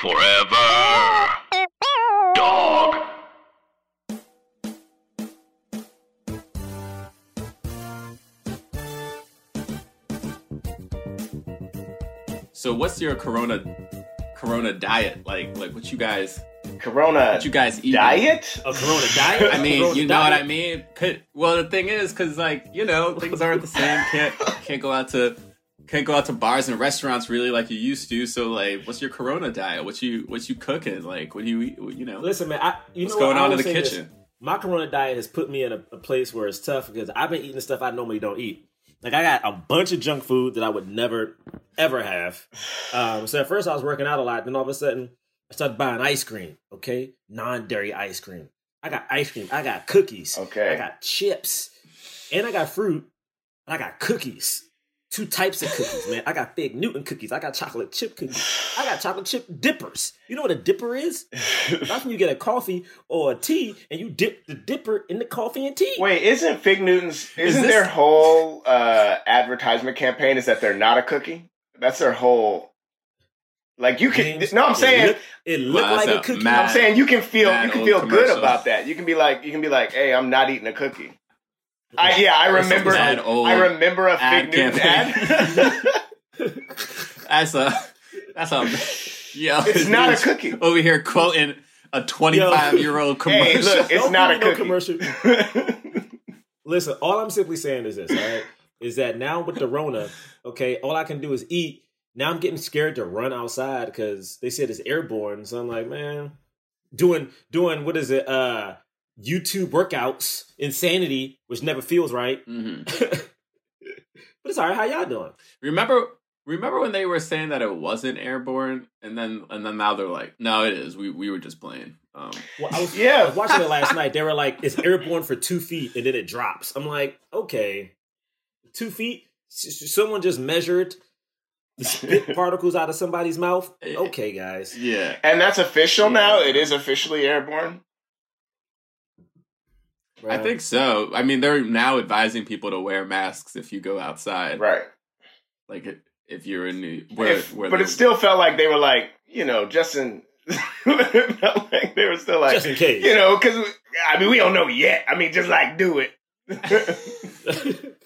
Forever. Dog. So what's your Corona Corona diet like? Like what you guys Corona what you guys eat? diet? A Corona diet? I mean, you know what? I mean. Could, well, the thing is, because like you know, things aren't the same. Can't can't go out to can't go out to bars and restaurants really like you used to. So like, what's your Corona diet? What you what you cooking? Like, what do you eat? You know, Listen, man, I, you what's know going what, on in the say this. kitchen? My Corona diet has put me in a, a place where it's tough because I've been eating stuff I normally don't eat. Like I got a bunch of junk food that I would never ever have. Um, so at first I was working out a lot, then all of a sudden I started buying ice cream. Okay, non-dairy ice cream. I got ice cream. I got cookies. Okay. I got chips, and I got fruit. And I got cookies. Two types of cookies, man. I got Fig Newton cookies. I got chocolate chip cookies. I got chocolate chip dippers. You know what a dipper is? That's when you get a coffee or a tea and you dip the dipper in the coffee and tea. Wait, isn't Fig Newton's isn't this- their whole uh, advertisement campaign is that they're not a cookie? That's their whole like you can James, no, I'm it saying look- it looked Wow, like that's a a cookie. mad- I'm saying you can feel you can feel good about that. You can be like you can be like, hey, I'm not eating a cookie. I, yeah, I remember. mad old I remember a ad Fig Newton campaign. ad. That's a that's a yeah. it's not a cookie. Over here quoting a 25 year old commercial. Hey, look, it's Don't not a give no cookie. commercial. Listen, all I'm simply saying is this, all right? Is that now with the Rona, okay, all I can do is eat. Now I'm getting scared to run outside because they said it's airborne. So I'm like, man, doing doing what is it? Uh YouTube workouts, insanity, which never feels right. Mhm. but it's all right. How y'all doing? Remember, remember when they were saying that it wasn't airborne, and then and then now they're like, no, it is. We we were just playing. Um, Well, I was, Yeah. I was watching it last night. They were like, it's airborne for two feet and then it drops. I'm like, okay, two feet? S- s- Someone just measured the spit particles out of somebody's mouth? Okay, guys. yeah, and that's official now. It is officially airborne. I think so. I mean, they're now advising people to wear masks if you go outside. Right. Like if you're in New, where, If- where but it still felt like they were like, you know, just in. like they were still like, Just in case. you know, because I mean, we don't know yet. I mean, just like do it.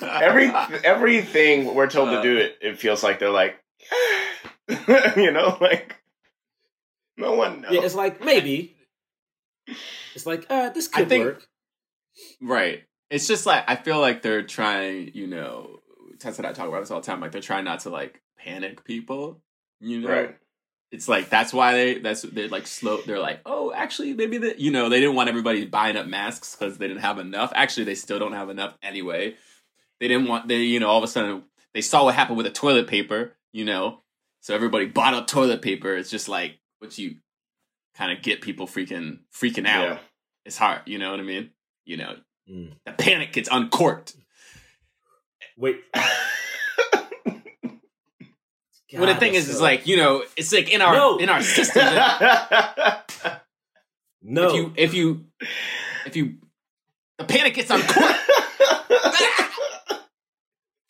Every everything we're told to Uh. do it, it feels like they're like, you know, like no one knows. yeah, it's like, maybe. It's like, uh, this I could think- work. Right. It's just like I feel like they're trying, you know, Tess and I talk about this all the time. Like they're trying not to like panic people. You know, right. it's like that's why they that's they're like slow. They're like, oh, actually, maybe the you know they didn't want everybody buying up masks because they didn't have enough. Actually, they still don't have enough anyway. They didn't want they you know all of a sudden they saw what happened with the toilet paper. You know, so everybody bought up toilet paper. It's just like what you kind of get people freaking freaking out. Yeah. It's hard. You know what I mean? You know, Mm. the panic gets uncorked. Wait. well, the thing is, is like you know, it's like in our No. in our system. that no. If you if you if you the panic gets uncorked.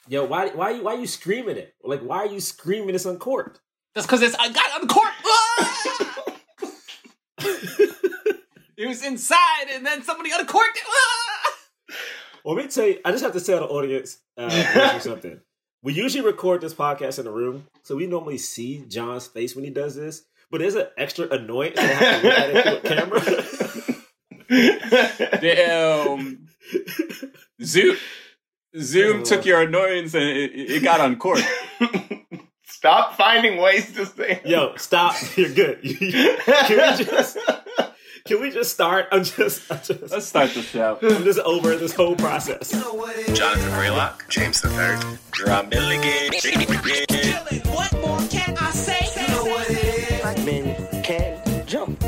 Yo, why, why, you, why you screaming it? Like, why are you screaming it's uncorked? That's because it's I got uncorked. Ah! It was inside, and then somebody uncorked it. Ah! Well, let me tell you, I just have to tell the audience uh, something. We usually record this podcast in a room, so we normally see John's face when he does this. But there's an extra annoyance that I have to look at it through a camera. Damn. Zoom Zoom Oh. took your annoyance and it, it got uncorked. Stop finding ways to say. Yo, stop! You're good. can we just can we just start? I'm just, I'm just let's start the show. I'm just over this whole process. Jonathan Braylock, James the Third, Jerah Milligan. What more can I say? You know what it is. Black men can jump.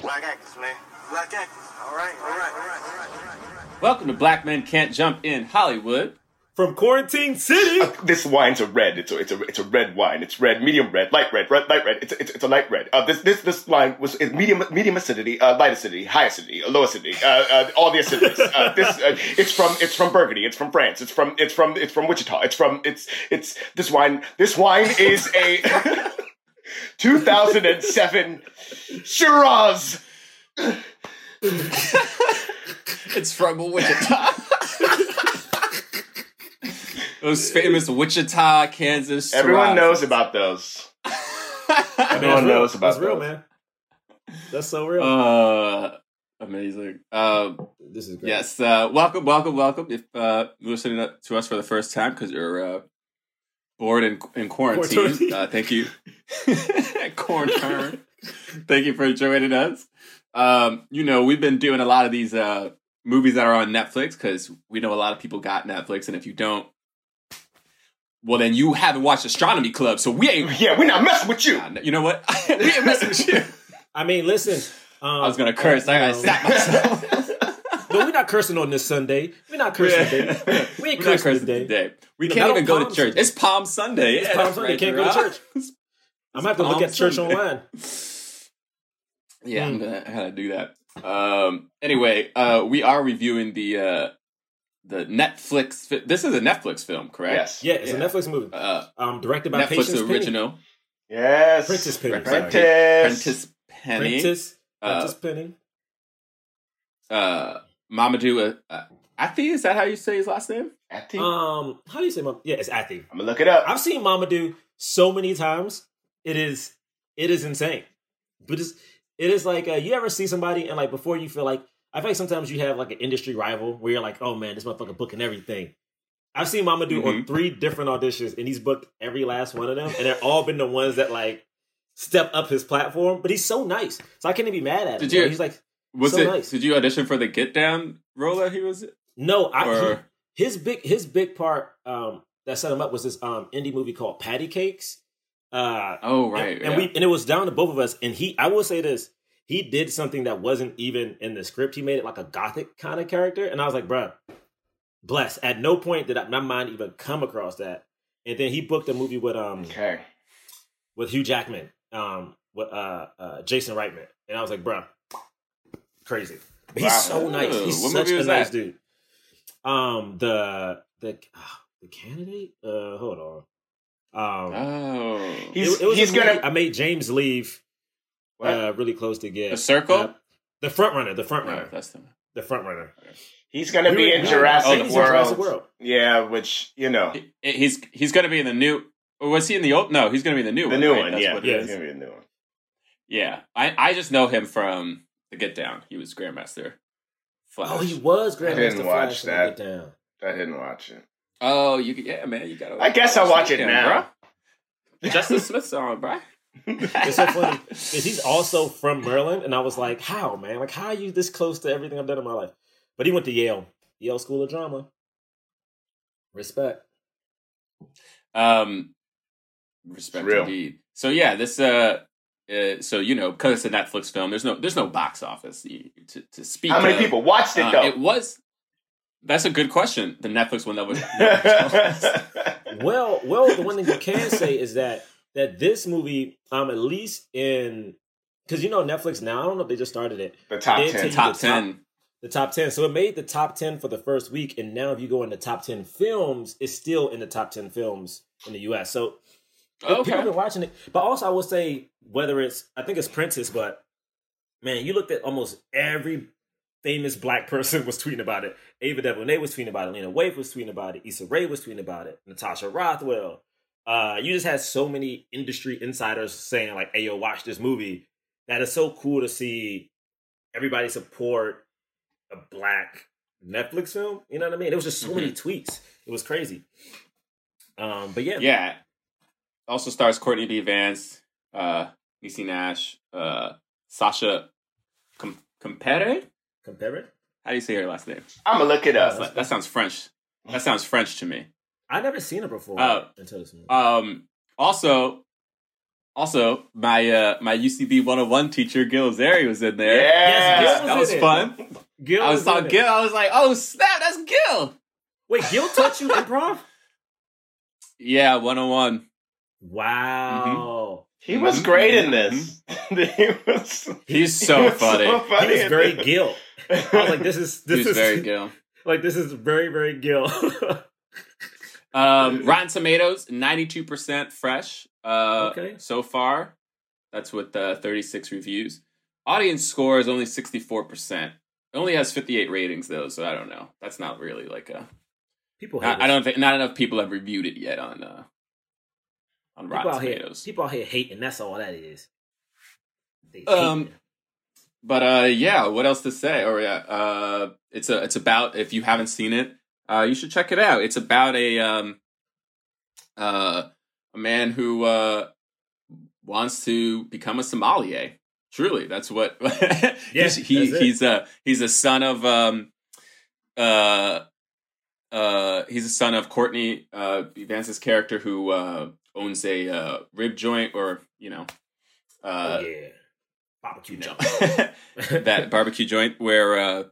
Black actors, man. Black actors. All right, all right, all right. Welcome to Black Men Can't Jump in Hollywood. From Quarantine City. This wine's a red. It's a it's a it's a red wine. It's red, medium red, light red, red light red. It's a, it's, it's a light red. Uh, this this this wine was is medium medium acidity, uh, light acidity, high acidity, uh, low acidity, uh, uh, all the acidities. Uh, this uh, it's from it's from Burgundy. It's from France. It's from it's from it's from Wichita. It's from it's it's this wine. This wine is a 2007 Shiraz. It's from Wichita. Those famous Wichita, Kansas. Everyone Shiraz. knows about those. Everyone knows That's about real, those. man. That's so real. Uh, amazing. Um, this is great. yes. Uh, welcome, welcome, welcome. If uh, you're listening to us for the first time because you're uh, bored in, in quarantine, Quarantine. uh, thank you. Quarantine. thank you for joining us. Um, you know, we've been doing a lot of these uh, movies that are on Netflix because we know a lot of people got Netflix, and if you don't, well, then you haven't watched Astronomy Club, so we ain't. Yeah, we're not messing with you. You know what? we ain't messing with you. I mean, listen. Um, I was gonna curse. I gotta stop myself. No, we're not cursing on this Sunday. We're not cursing today. We ain't We're not cursing, cursing today. today. We The can't even go to church. Sunday. It's Palm Sunday. It's Yeah, Palm Sunday. right, Can't go to Jerah. church. I'm gonna have to look at church Sunday. online. Yeah, I'm Mm. gonna I gotta do that. Um. Anyway, uh, we are reviewing the uh the Netflix. Fi- this is a Netflix film, correct? Yes. Yeah, it's Yeah. a Netflix movie. Uh, Um, directed by Netflix Patience Penny. original. Yes. Prentice Penny. Right, sorry. Prentice. Prentice Penny. Prentice. Uh, Prentice Penny. Uh, Mamoudou uh, uh, Athie. Is that how you say his last name? Ati? Um, how do you say? Mom? Yeah, it's Athy. I'm gonna look it up. I've seen Mamoudou so many times. It is it is insane. But it's it is like uh, you ever see somebody and like before you feel like I feel like sometimes you have like an industry rival where you're like, oh man, this motherfucker booking everything. I've seen Mamoudou on Mhm. three different auditions and he's booked every last one of them, and they're all been the ones that like step up his platform. But he's so nice, so I can't even be mad at him. Did you-. He's like, Was So it? nice. Did you audition for the Get Down role that he was? In? No, I he- his big his big part um that set him up was this um indie movie called Patty Cakes. Uh, Oh right. and, and yeah. we and it was down to both of us. And he, I will say this, he did something that wasn't even in the script. He made it like a gothic kind of character, and I was like, bruh, bless. At no point did I, my mind even come across that. And then he booked a movie with um Okay. with Hugh Jackman, um with uh, uh Jason Reitman, and I was like, bruh, crazy. He's Wow. so nice. He's what such a nice that? dude. Um, the the ah, the candidate. Uh, hold on. Um, Oh. He's- it, he's gonna- I made James leave? Uh, really close to get The Circle? uh, the front runner, the front runner, No, that's the. the front runner. He's gonna We be were- in we Jurassic, oh, World. in Jurassic World. Yeah, which you know, He- He's he's gonna be in the new. Was he in the old? No, he's gonna be in the new the one. new right? one. That's Yeah, what Yeah. it's is. gonna be a new one. Yeah, I I just know him from the Get Down. He was Grandmaster Flash. Oh, he was Grandmaster. I Grandmaster didn't watch Flash. when I that. Get down. I didn't watch it. Oh, you yeah, man, you gotta. I guess I'll watch it him, now. bruh. Justin Smith's on, bro. It's so funny because he's also from Maryland, and I was like, "How, man? Like, how are you this close to everything I've done in my life?" But he went to Yale, Yale School of Drama. Respect. Um, respect Real. indeed. So yeah, this uh, uh, so you know, because it's a Netflix film, there's no there's no box office to to speak. How many of. people watched it Uh, though? it was. That's a good question. The Netflix one that was. Well, well, the one thing you can say is that that this movie, um, at least in because you know Netflix now, I don't know if they just started it, the top They ten. top the top- ten. the top ten. So it made the top ten for the first week, and now if you go in the top ten films, it's still in the top ten films in the U.S. So people have been watching it. But also, I will say whether it's I think it's Princess, but man, you looked at almost every famous black person was tweeting about it. Ava DuVernay was tweeting about it. Lena Waithe was tweeting about it. Issa Rae was tweeting about it. Natasha Rothwell. Uh, you just had so many industry insiders saying like, "Hey, yo, watch this movie." That is so cool to see everybody support a black Netflix film. You know what I mean? It was just so many tweets. It was crazy. Um, but yeah, Yeah. Also stars Courtney B. Vance, uh, Niecy Nash, uh, Sasha Com- Compere? compare it. How do you say her last name? I'm gonna look it That's up. that sounds French. That sounds French to me. I never seen it before Oh. until this movie. Um, also, Also, my uh, my UCB 101 teacher Gil Ozeri was in there. Yeah. Yes, Gil that was in it. fun. Gil I was was in talking. Gil. I was like, "Oh snap, that's Gil." Wait, Gil taught you improv? Yeah, 101. Wow. He was great in this. he was. He's he so was funny. So funny He was very. Gil. I was like, this is this He's is very Gil. like this is very very Gil. Um, Rotten Tomatoes, 92% fresh uh, Okay. so far. That's with uh, 36 reviews. Audience score is only 64%. It only has 58 ratings, though, so I don't know. That's not really like a. people hate I, I don't think not enough people have reviewed it yet on uh, on people Rotten out here Tomatoes. people out here hating. That's all that is. Um. But uh, yeah, what else to say? Or yeah, uh, it's a it's about if you haven't seen it, uh, you should check it out. It's about a um, uh, a man who uh, wants to become a sommelier. Truly, that's what. Yes, he's, he, that's he's a he's a son of um, uh, uh, he's a son of Courtney uh, Vance's character who uh, owns a uh, rib joint, or you know, uh, oh yeah, barbecue joint. that barbecue joint where uh,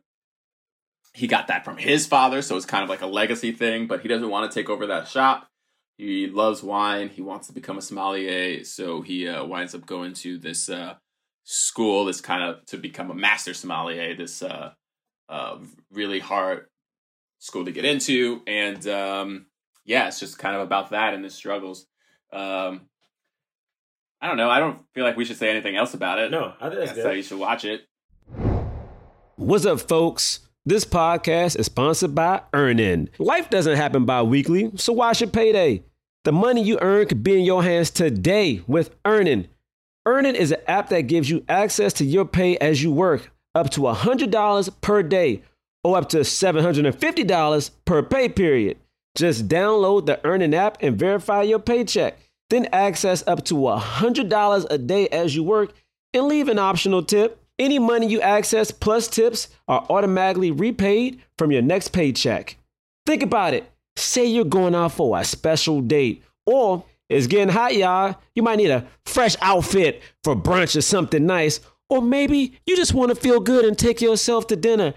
he got that from his father, so it's kind of like a legacy thing. But he doesn't want to take over that shop. He loves wine. He wants to become a sommelier, so he uh, winds up going to this uh, school, this kind of to become a master sommelier. This uh, uh, really hard school to get into, and um, yeah, it's just kind of about that and the struggles. Um, I don't know. I don't feel like we should say anything else about it. no, I think that's That's how good. you should watch it. What's up, folks? This podcast is sponsored by Earnin. Life doesn't happen bi weekly, so why should payday? The money you earn could be in your hands today with Earnin. Earnin is an app that gives you access to your pay as you work, up to $100 per day or up to $750 per pay period. Just download the Earnin app and verify your paycheck. Then access up to $100 a day as you work and leave an optional tip. Any money you access plus tips are automatically repaid from your next paycheck. Think about it. Say you're going out for a special date, or it's getting hot, y'all. You might need a fresh outfit for brunch or something nice, or maybe you just want to feel good and take yourself to dinner.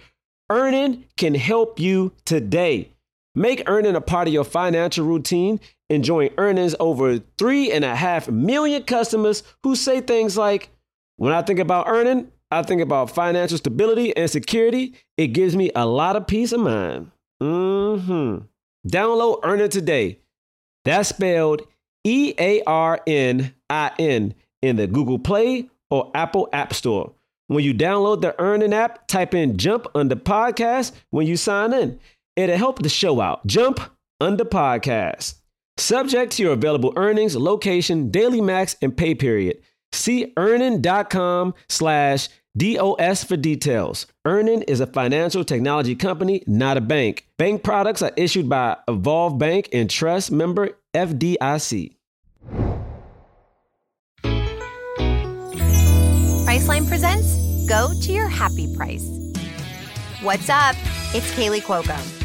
Earnin can help you today. Make Earnin a part of your financial routine and join Earnin's over three and a half million customers who say things like, when I think about Earnin, I think about financial stability and security. It gives me a lot of peace of mind. Mm-hmm. Download Earnin today. That's spelled E A R N I N in the Google Play or Apple App Store. When you download the Earnin app, type in Jump under podcast when you sign in. It'll help the show out. Jump under podcast. Subject to your available earnings, location, daily max, and pay period. See earnin.com slash TOS for details. Earnin is a financial technology company, not a bank. Bank products are issued by Evolve Bank and Trust member FDIC. Priceline presents Go to Your Happy Price. What's up? It's Kaley Cuoco.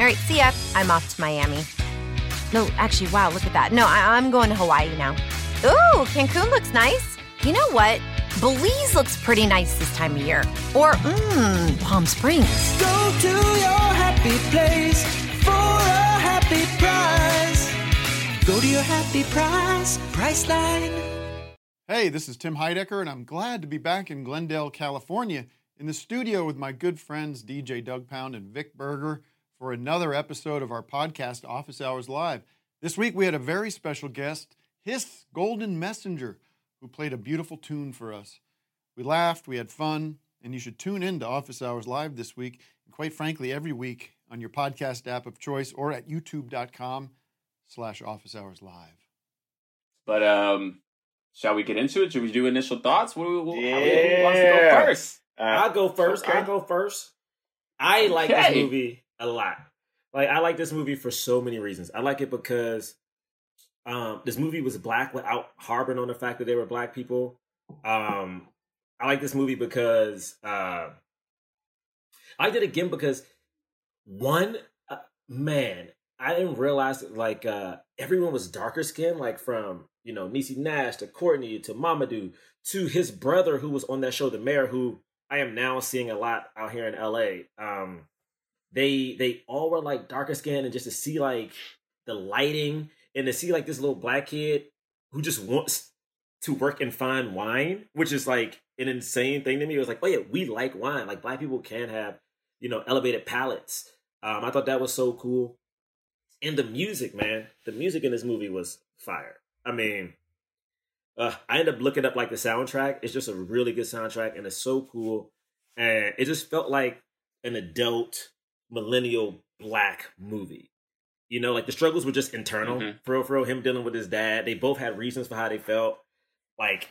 All right, see ya. I'm off to Miami. No, actually, wow, look at that. No, I- I'm going to Hawaii now. Ooh, Cancun looks nice. You know what? Belize looks pretty nice this time of year. Or, mmm, Palm Springs. Go to your happy place for a happy price. Go to your happy price, Priceline. Hey, this is Tim Heidecker, and I'm glad to be back in Glendale, California, in the studio with my good friends DJ Doug Pound and Vic Berger for another episode of our podcast, Office Hours Live. This week we had a very special guest, His Golden Messenger, who played a beautiful tune for us. We laughed, we had fun, and you should tune in to Office Hours Live this week, and quite frankly, every week on your podcast app of choice or at youtube.com slash office hours live. But um, shall we get into it? Should we do initial thoughts? What, what, Yeah. Who wants to go first? Uh, I'll go first. okay. I'll go first. I like this movie a lot. Like I like this movie for so many reasons. I like it because um this movie was black without harboring on the fact that they were black people. Um I like this movie because uh I did it again because one uh, man, I didn't realize that like uh everyone was darker skinned like from, you know, Niecy Nash to Courtney to Mamoudou to his brother who was on that show the mayor who I am now seeing a lot out here in LA. Um, they they all were like darker skin and just to see like the lighting and to see like this little black kid who just wants to work and find wine, which is like an insane thing to me. It was like, oh yeah, we like wine. Like black people can have you know elevated palates. Um, I thought that was so cool. And the music, man, the music in this movie was fire. I mean, uh, I ended up looking up like the soundtrack. It's just a really good soundtrack, and it's so cool. And it just felt like an adult millennial black movie. You know, like the struggles were just internal. Mhm. For real, for real, him dealing with his dad. They both had reasons for how they felt. Like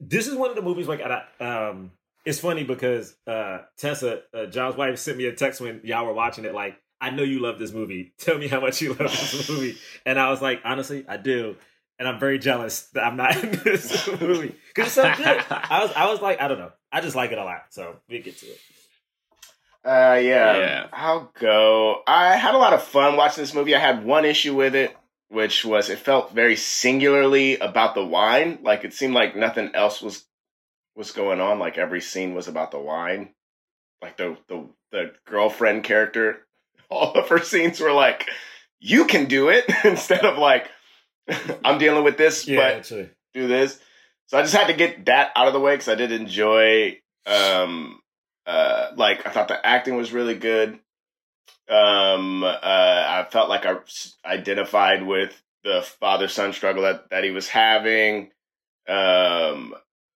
this is one of the movies like I, um it's funny because uh Tessa, uh, John's wife, sent me a text when y'all were watching it. Like, I know you love this movie. Tell me how much you love this movie. And I was like, honestly, I do. And I'm very jealous that I'm not in this movie because it's so good. I was, I was like, I don't know. I just like it a lot. So we get to it. Uh, yeah. Yeah. I'll go. I had a lot of fun watching this movie. I had one issue with it, which was it felt very singularly about the wine. Like it seemed like nothing else was was going on. Like every scene was about the wine. Like the the the girlfriend character, all of her scenes were like, "You can do it," instead of like, "I'm dealing with this," but actually. do this. So I just had to get that out of the way because I did enjoy. Um, uh, like I thought the acting was really good. Um, uh, I felt like I identified with the father son struggle that that he was having. Um,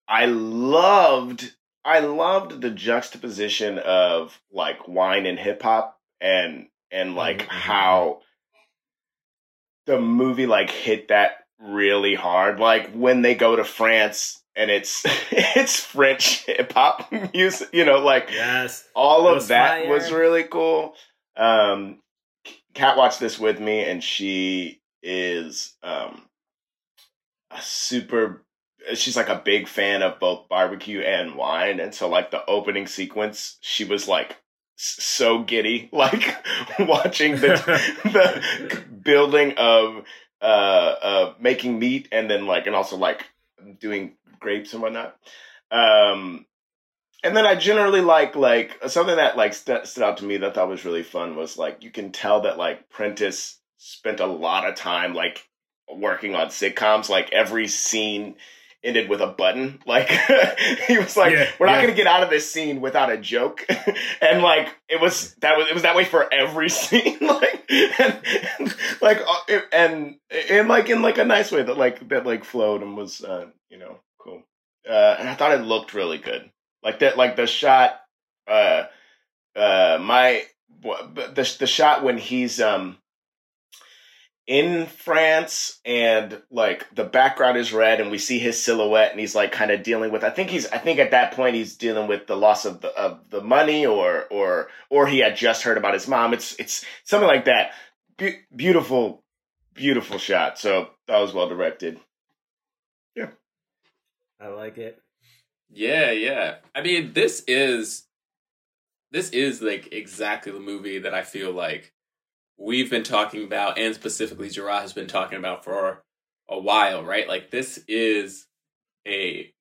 I loved. I loved the juxtaposition of like wine and hip hop and and like Mhm, mhm, how the movie like hit that really hard. Like when they go to France and it's it's French hip hop music, you know, like Yes. all of was that fire. was really cool. Um, Kat watched this with me, and she is um, a super. She's like a big fan of both barbecue and wine, and so like the opening sequence, she was like so giddy, like watching the the building of uh uh making meat, and then like and also like doing grapes and whatnot. Um, and then I generally like like something that like st- stood out to me that I thought was really fun was like you can tell that like Prentice spent a lot of time like working on sitcoms. Like every scene ended with a button. Like he was like, Yeah, "We're not yeah. going to get out of this scene without a joke," and like it was that was it was that way for every scene. like and, and like uh, it- and and like in like a nice way that like that like flowed and was uh, you know. Uh, and I thought it looked really good. Like that like the shot uh uh my the the shot when he's um in France and like the background is red and we see his silhouette and he's like kind of dealing with I think he's I think at that point he's dealing with the loss of the of the money or or or he had just heard about his mom. It's it's something like that. Be- beautiful beautiful shot. So that was well directed I like it. Yeah, yeah. I mean, this is this is like exactly the movie that I feel like we've been talking about, and specifically Jerah has been talking about for a while, right? Like this is a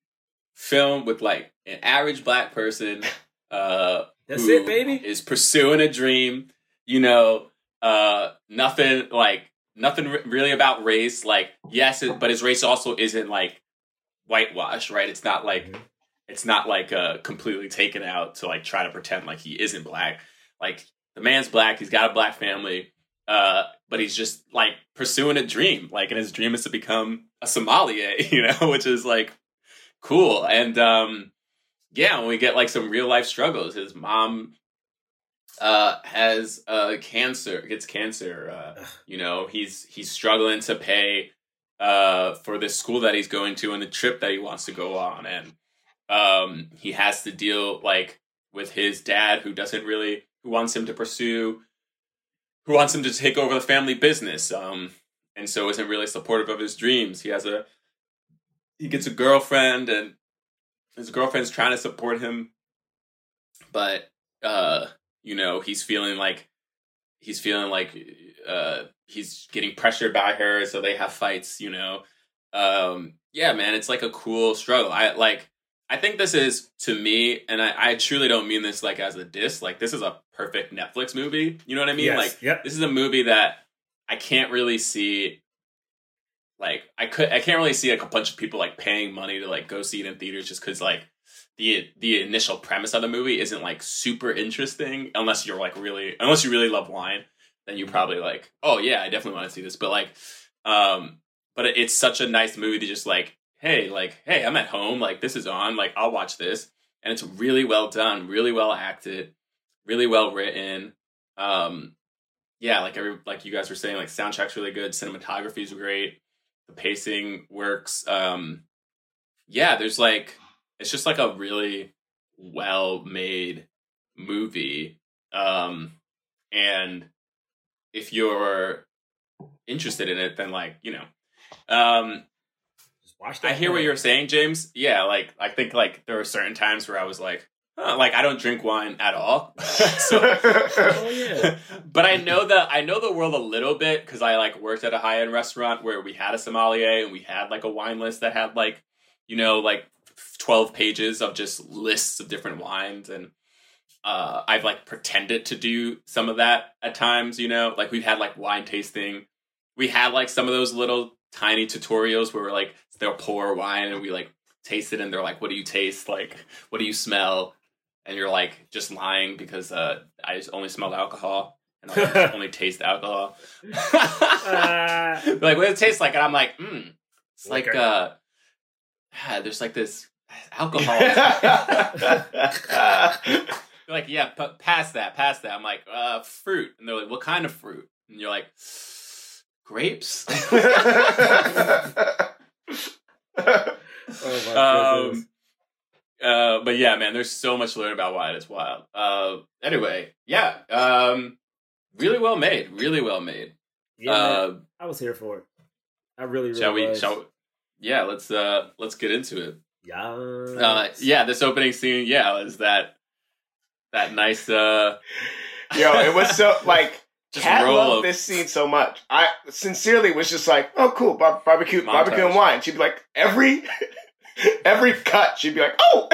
film with like an average black person uh That's it, baby. is pursuing a dream you know uh nothing like nothing really about race like yes it, but his race also isn't like whitewashed right? It's not like Mhm. it's not like uh completely taken out to like try to pretend like he isn't black. Like the man's black he's got a black family uh but he's just like pursuing a dream like and his dream is to become a sommelier you know which is like cool. And um yeah when we get like some real life struggles. His mom uh has uh cancer gets cancer uh you know he's he's struggling to pay uh, for this school that he's going to and the trip that he wants to go on, and um, he has to deal like with his dad who doesn't really who wants him to pursue who wants him to take over the family business um and so isn't really supportive of his dreams. He has a he gets a girlfriend and his girlfriend's trying to support him but uh you know he's feeling like he's feeling like uh he's getting pressured by her so they have fights you know? Um yeah man it's like a cool struggle. I like i think this is to me and i, I truly don't mean this like as a diss like this is a perfect netflix movie you know what i mean? Yes, like yep. this is a movie that i can't really see like i could i can't really see like a bunch of people like paying money to like go see it in theaters just because like the the initial premise of the movie isn't like super interesting unless you're like really unless you really love wine then you probably like oh yeah i definitely want to see this. But like um but it's such a nice movie to just like hey like hey i'm at home like this is on like i'll watch this. And it's really well done really well acted really well written. Um yeah like every like you guys were saying like soundtrack's really good cinematography's great the pacing works um yeah there's like it's just like a really well made movie um and if you're interested in it then like you know um Just watch I that hear what you're saying, James. Yeah, like I think like there were certain times where I was like, huh, like I don't drink wine at all. so, Oh, yeah. but I know that I know the world a little bit because I like worked at a high end restaurant where we had a sommelier and we had like a wine list that had like you know like twelve pages of just lists of different wines and. Uh, I've like pretended to do some of that at times, you know, like we've had like wine tasting. We had like some of those little tiny tutorials where we're like they'll pour wine and we like taste it and they're like, "What do you taste? Like, what do you smell?" And you're like just lying because uh, I just only smelled alcohol and I only taste alcohol. Uh, like, what does it taste like? And I'm like, mm, it's like Liquor. uh, ah, there's like this alcohol. They're like, yeah, p- pass that, pass that. I'm like, uh, fruit. And they're like, what kind of fruit? And you're like, grapes. oh my goodness. um, uh, but yeah, man, there's so much to learn about wine. It's wild. Uh, anyway, yeah, um, really well made. Really well made. yeah, man, uh, I was here for it. I really, really shall we? was. Shall we, yeah, let's uh, let's get into it. Yeah. Uh, yeah, this opening scene, yeah, is that that nice uh, Yo, it was so like just Kat loved this scene so much. I sincerely was just like, oh, cool, bar- barbecue, barbecue and wine. She'd be like, every every cut, she'd be like, oh,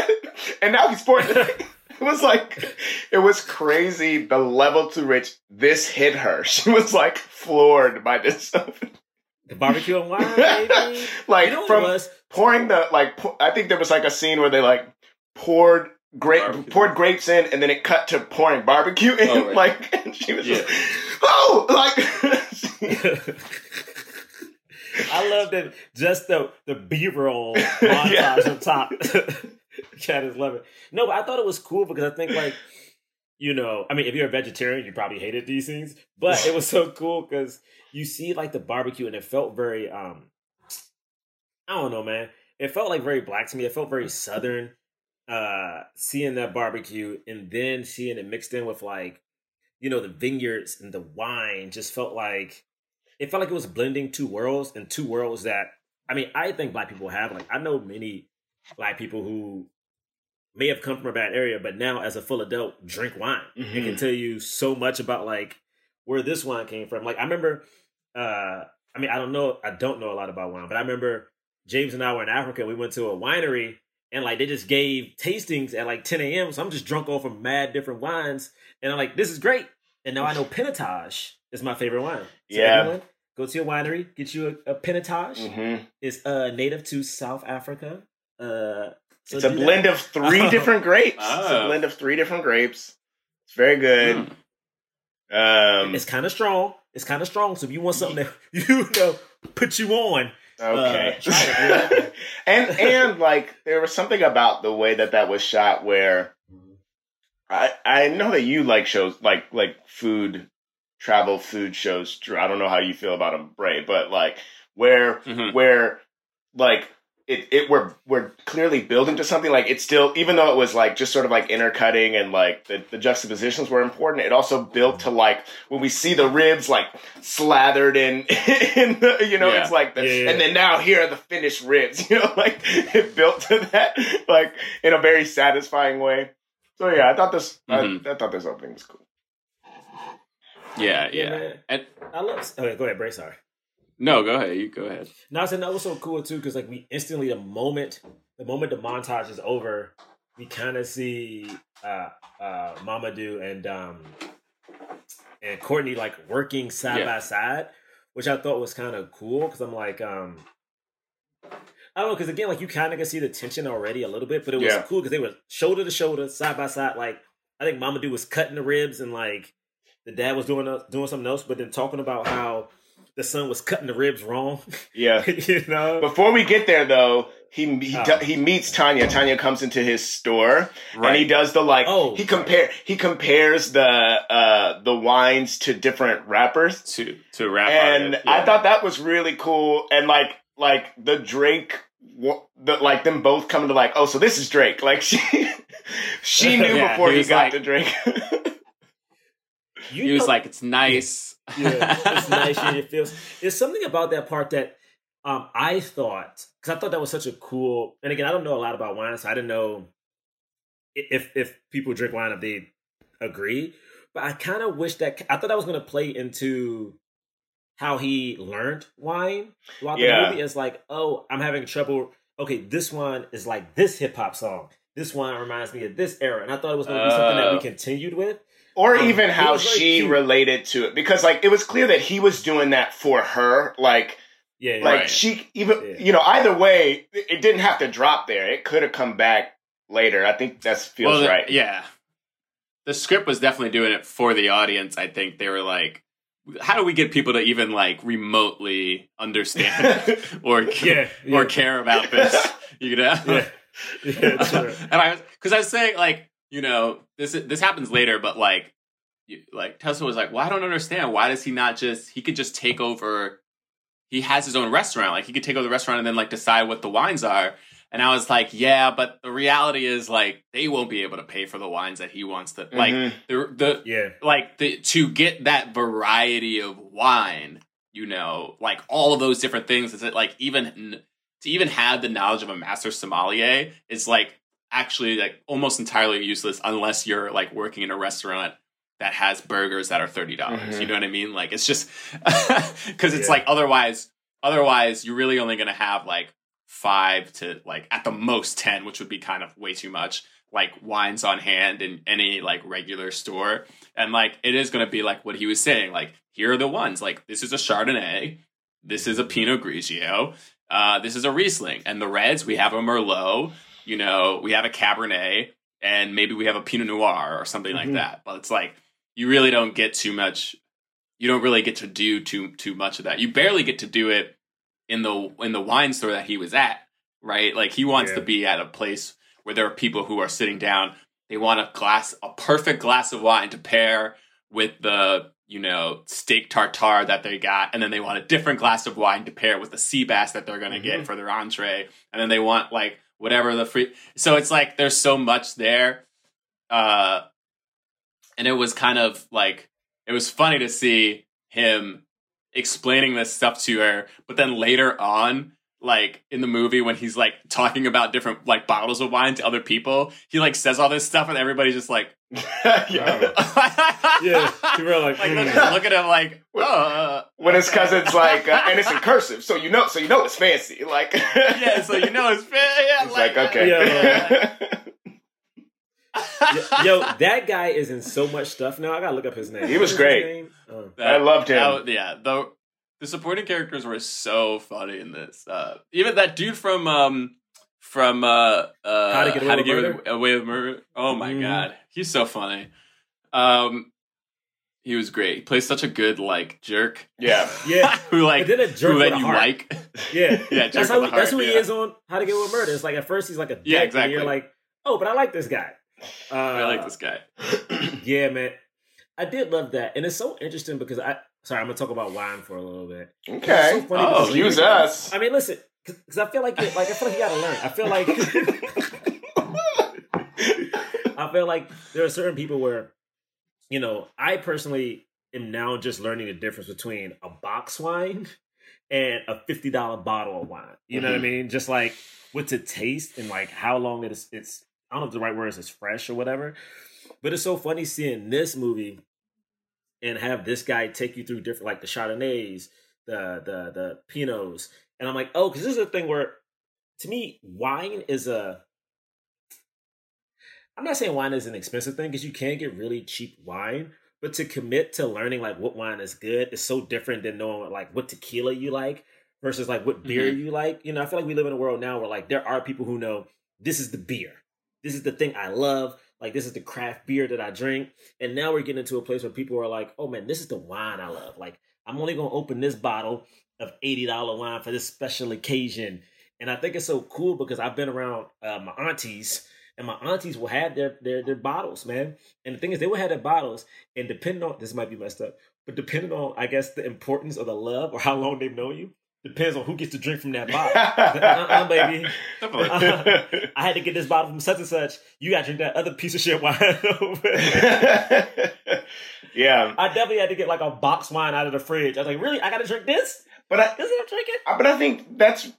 and now he's pouring. it was like, it was crazy the level to which this hit her. She was like floored by this. The barbecue and wine, baby. like you know from pouring the like, pour, I think there was like a scene where they like poured. Grape Barbecue. poured grapes in, and then it cut to pouring barbecue in. Oh, right. Like, and she was Yeah. just, oh, like, I love that just the the B roll montage Yeah. on top. Kat is loving. No, but I thought it was cool because I think like you know, I mean, if you're a vegetarian, you probably hated these things, but it was so cool because you see like the barbecue and it felt very um, I don't know, man. It felt like very black to me. It felt very southern. Uh, seeing that barbecue and then seeing it mixed in with like, you know, the vineyards and the wine just felt like it felt like it was blending two worlds and two worlds that I mean, I think black people have like I know many black people who may have come from a bad area, but now as a full adult drink wine and Mm-hmm. can tell you so much about like where this wine came from. Like I remember, uh, I mean, I don't know, I don't know a lot about wine, but I remember James and I were in Africa. We went to a winery and like they just gave tastings at like 10 a.m. So I'm just drunk off of mad different wines, and I'm like, this is great. And now I know Pinotage is my favorite wine. So Yeah. everyone, go to your winery, get you a, a Pinotage. Mhm. It's uh native to South Africa. Uh, so it's a do that. blend of three Oh. different grapes. It's a Oh. blend of three different grapes. It's very good. Mm. Um, It's kind of strong. It's kind of strong. So if you want something that you know put you on, okay. uh, it, and and like there was something about the way that that was shot where I I know that you like shows like like food travel food shows. Drew. I don't know how you feel about them, Bray, but like where Mhm. where like it, it we're we're clearly building to something like it's still even though it was like just sort of like intercutting and like the, the juxtapositions were important it also built to like when we see the ribs like slathered in in the you know Yeah. it's like the Yeah, yeah. and then now here are the finished ribs you know like it built to that like in a very satisfying way so yeah i thought this Mhm. I, I thought this opening was cool Yeah, Yeah, yeah. And I love. Okay, go ahead, Bray. Sorry. No, go ahead. You go ahead. No, I said that was so cool too because like we instantly the moment the moment the montage is over, we kind of see uh uh Mamoudou and um and Courtney like working side Yeah. by side, which I thought was kind of cool because I'm like um I don't know because again like you kind of can see the tension already a little bit, but it was Yeah. cool because they were shoulder to shoulder, side by side. Like I think Mama Mamoudou was cutting the ribs and like the dad was doing uh, doing something else, but then talking about how the son was cutting the ribs wrong. yeah you know. Before we get there, though, he he, Oh. he meets Tanya. Tanya comes into his store, and he does the like. Oh, he compare he compares the uh the wines to different rappers, To to wrap and on it, I thought that was really cool. And like like the Drake, wa- the like them both coming to like, oh, so this is Drake. Like she she knew Yeah, before he he, got like- to Drake. You he was like, "It's nice." yeah, it's nice and it feels. There's something about that part that um I thought because I thought that was such a cool. And again, I don't know a lot about wine, so I didn't know if if people drink wine if they agree. But I kind of wish that I thought that was going to play into how he learned wine throughout Yeah. the movie. It's like, oh, I'm having trouble. Okay, this one is like this hip hop song. This one reminds me of this era, and I thought it was going to be something that we Oh. continued with. Or Um, even how was very she cute. related to it because like it was clear that he was doing that for her like Yeah, yeah. like Right. she even Yeah. you know either way it it didn't have to drop there it could have come back later i think that feels Well, the- right Yeah. The script was definitely doing it for the audience. I think they were like, how do we get people to even like remotely understand or Yeah, yeah. or care about this? You know? Yeah. Yeah, true. and I was because I was saying like you know this this happens later, but like you, like Tessa was like, well, I don't understand. Why does he not just he could just take over? He has his own restaurant. Like he could take over the restaurant and then like decide what the wines are. And I was like, yeah, but the reality is like they won't be able to pay for the wines that he wants to like Mhm. the the Yeah. like the to get that variety of wine, you know, like all of those different things. Is it like even to even have the knowledge of a master sommelier is like actually like almost entirely useless unless you're like working in a restaurant that has burgers that are thirty dollars. Mhm. You know what I mean? Like it's just because it's Yeah. like otherwise, otherwise you're really only gonna have like five to like at the most ten, which would be kind of way too much. Like wines on hand in any like regular store, and like it is gonna be like what he was saying. Like here are the ones. Like this is a Chardonnay, this is a Pinot Grigio, uh, this is a Riesling, and the reds we have a Merlot. You know, we have a Cabernet, and maybe we have a Pinot Noir or something like Mhm. that. But it's like you really don't get too much. You don't really get to do too too much of that. You barely get to do it in the in the wine store that he was at, right? Like he wants Yeah. to be at a place where there are people who are sitting down. They want a glass, a perfect glass of wine to pair with the you know steak tartare that they got, and then they want a different glass of wine to pair with the sea bass that they're going to get Mhm. for their entree, and then they want like whatever the free. So it's like there's so much there, uh, and it was kind of like it was funny to see him explaining this stuff to her, but then later on, like in the movie when he's like talking about different like bottles of wine to other people, he like says all this stuff and everybody's just like, yeah. Yeah, people are like, like mm. look, look at him like, oh, uh, when it's because it's like uh, and it's in cursive so you know so you know it's fancy like yeah, so you know it's fancy, yeah, it's like, okay Yeah, Yo, that guy is in so much stuff now. I gotta look up his name. He was What is his great. name? Oh. I loved him. that- yeah, the the supporting characters were so funny in this. Uh, even that dude from um from uh, uh How to Get Away with Murder? Away with Murder. Oh my Mhm. god, he's so funny. Um, he was great. He plays such a good like jerk. yeah Yeah, who like and then a jerk who with then a you heart. like. yeah, Yeah, jerk That's how he, that's heart, who he is on How to Get Away with Murder. It's like at first he's like a dick, Yeah, and exactly. you're like, oh, but I like this guy. Uh, I like this guy. Yeah, man. I did love that. And it's so interesting because I Sorry, I'm gonna talk about wine for a little bit. Okay. So funny oh, use us. I mean, listen, because I feel like like I feel like you gotta learn. I feel like I feel like there are certain people where, you know, I personally am now just learning the difference between a box wine and a fifty dollar bottle of wine. You know what I Mhm. mean? Just like what's it taste and like how long it is. It's I don't know if the right word is it's fresh or whatever. But it's so funny seeing this movie and have this guy take you through different like the Chardonnays, the the the Pinots, and I'm like, oh, because this is a thing where to me wine is a. I'm not saying wine is an expensive thing because you can get really cheap wine, but to commit to learning like what wine is good is so different than knowing like what tequila you like versus like what beer mm-hmm. you like. You know, I feel like we live in a world now where like there are people who know this is the beer. This is the thing I love. Like this is the craft beer that I drink. And now we're getting into a place where people are like, oh man, this is the wine I love. Like I'm only gonna open this bottle of $80 wine for this special occasion. And I think it's so cool because I've been around uh, my aunties and my aunties will have their, their their bottles, man. And the thing is, they will have their bottles, and depending on this might be messed up, but depending on I guess the importance of the love or how long they've known you, depends on who gets to drink from that bottle. uh-uh, baby. Uh, I had to get this bottle from such and such. You got to drink that other piece of shit wine. yeah, I definitely had to get like a box wine out of the fridge. I was like, really? I got to drink this? but I, This is what I'm drinking? But I think that's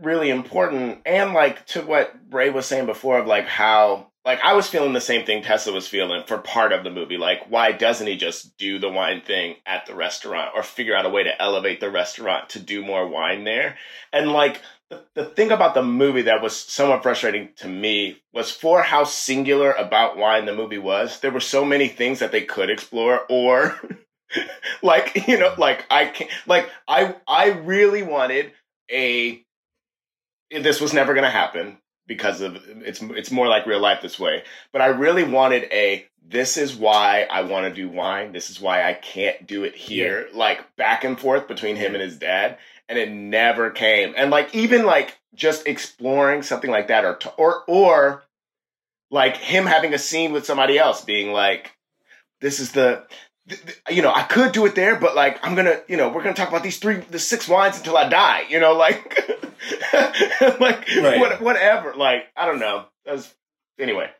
really important. And like to what Bray was saying before of like how like I was feeling the same thing Tessa was feeling for part of the movie. Like, why doesn't he just do the wine thing at the restaurant or figure out a way to elevate the restaurant to do more wine there? And like the, the thing about the movie that was somewhat frustrating to me was for how singular about wine the movie was, there were so many things that they could explore or like you know like i can't like i i really wanted a this was never going to happen because of it's it's more like real life this way. But i really wanted a this is why i want to do wine. This is why i can't do it here. Like back and forth between him and his dad. And it never came. And like even like just exploring something like that or t- or or like him having a scene with somebody else being like this is the th- th- you know, I could do it there, but like, I'm gonna, you know, we're gonna talk about these three, the six wines until I die, you know, like, like, Right. what, whatever. Like, I don't know. That's anyway.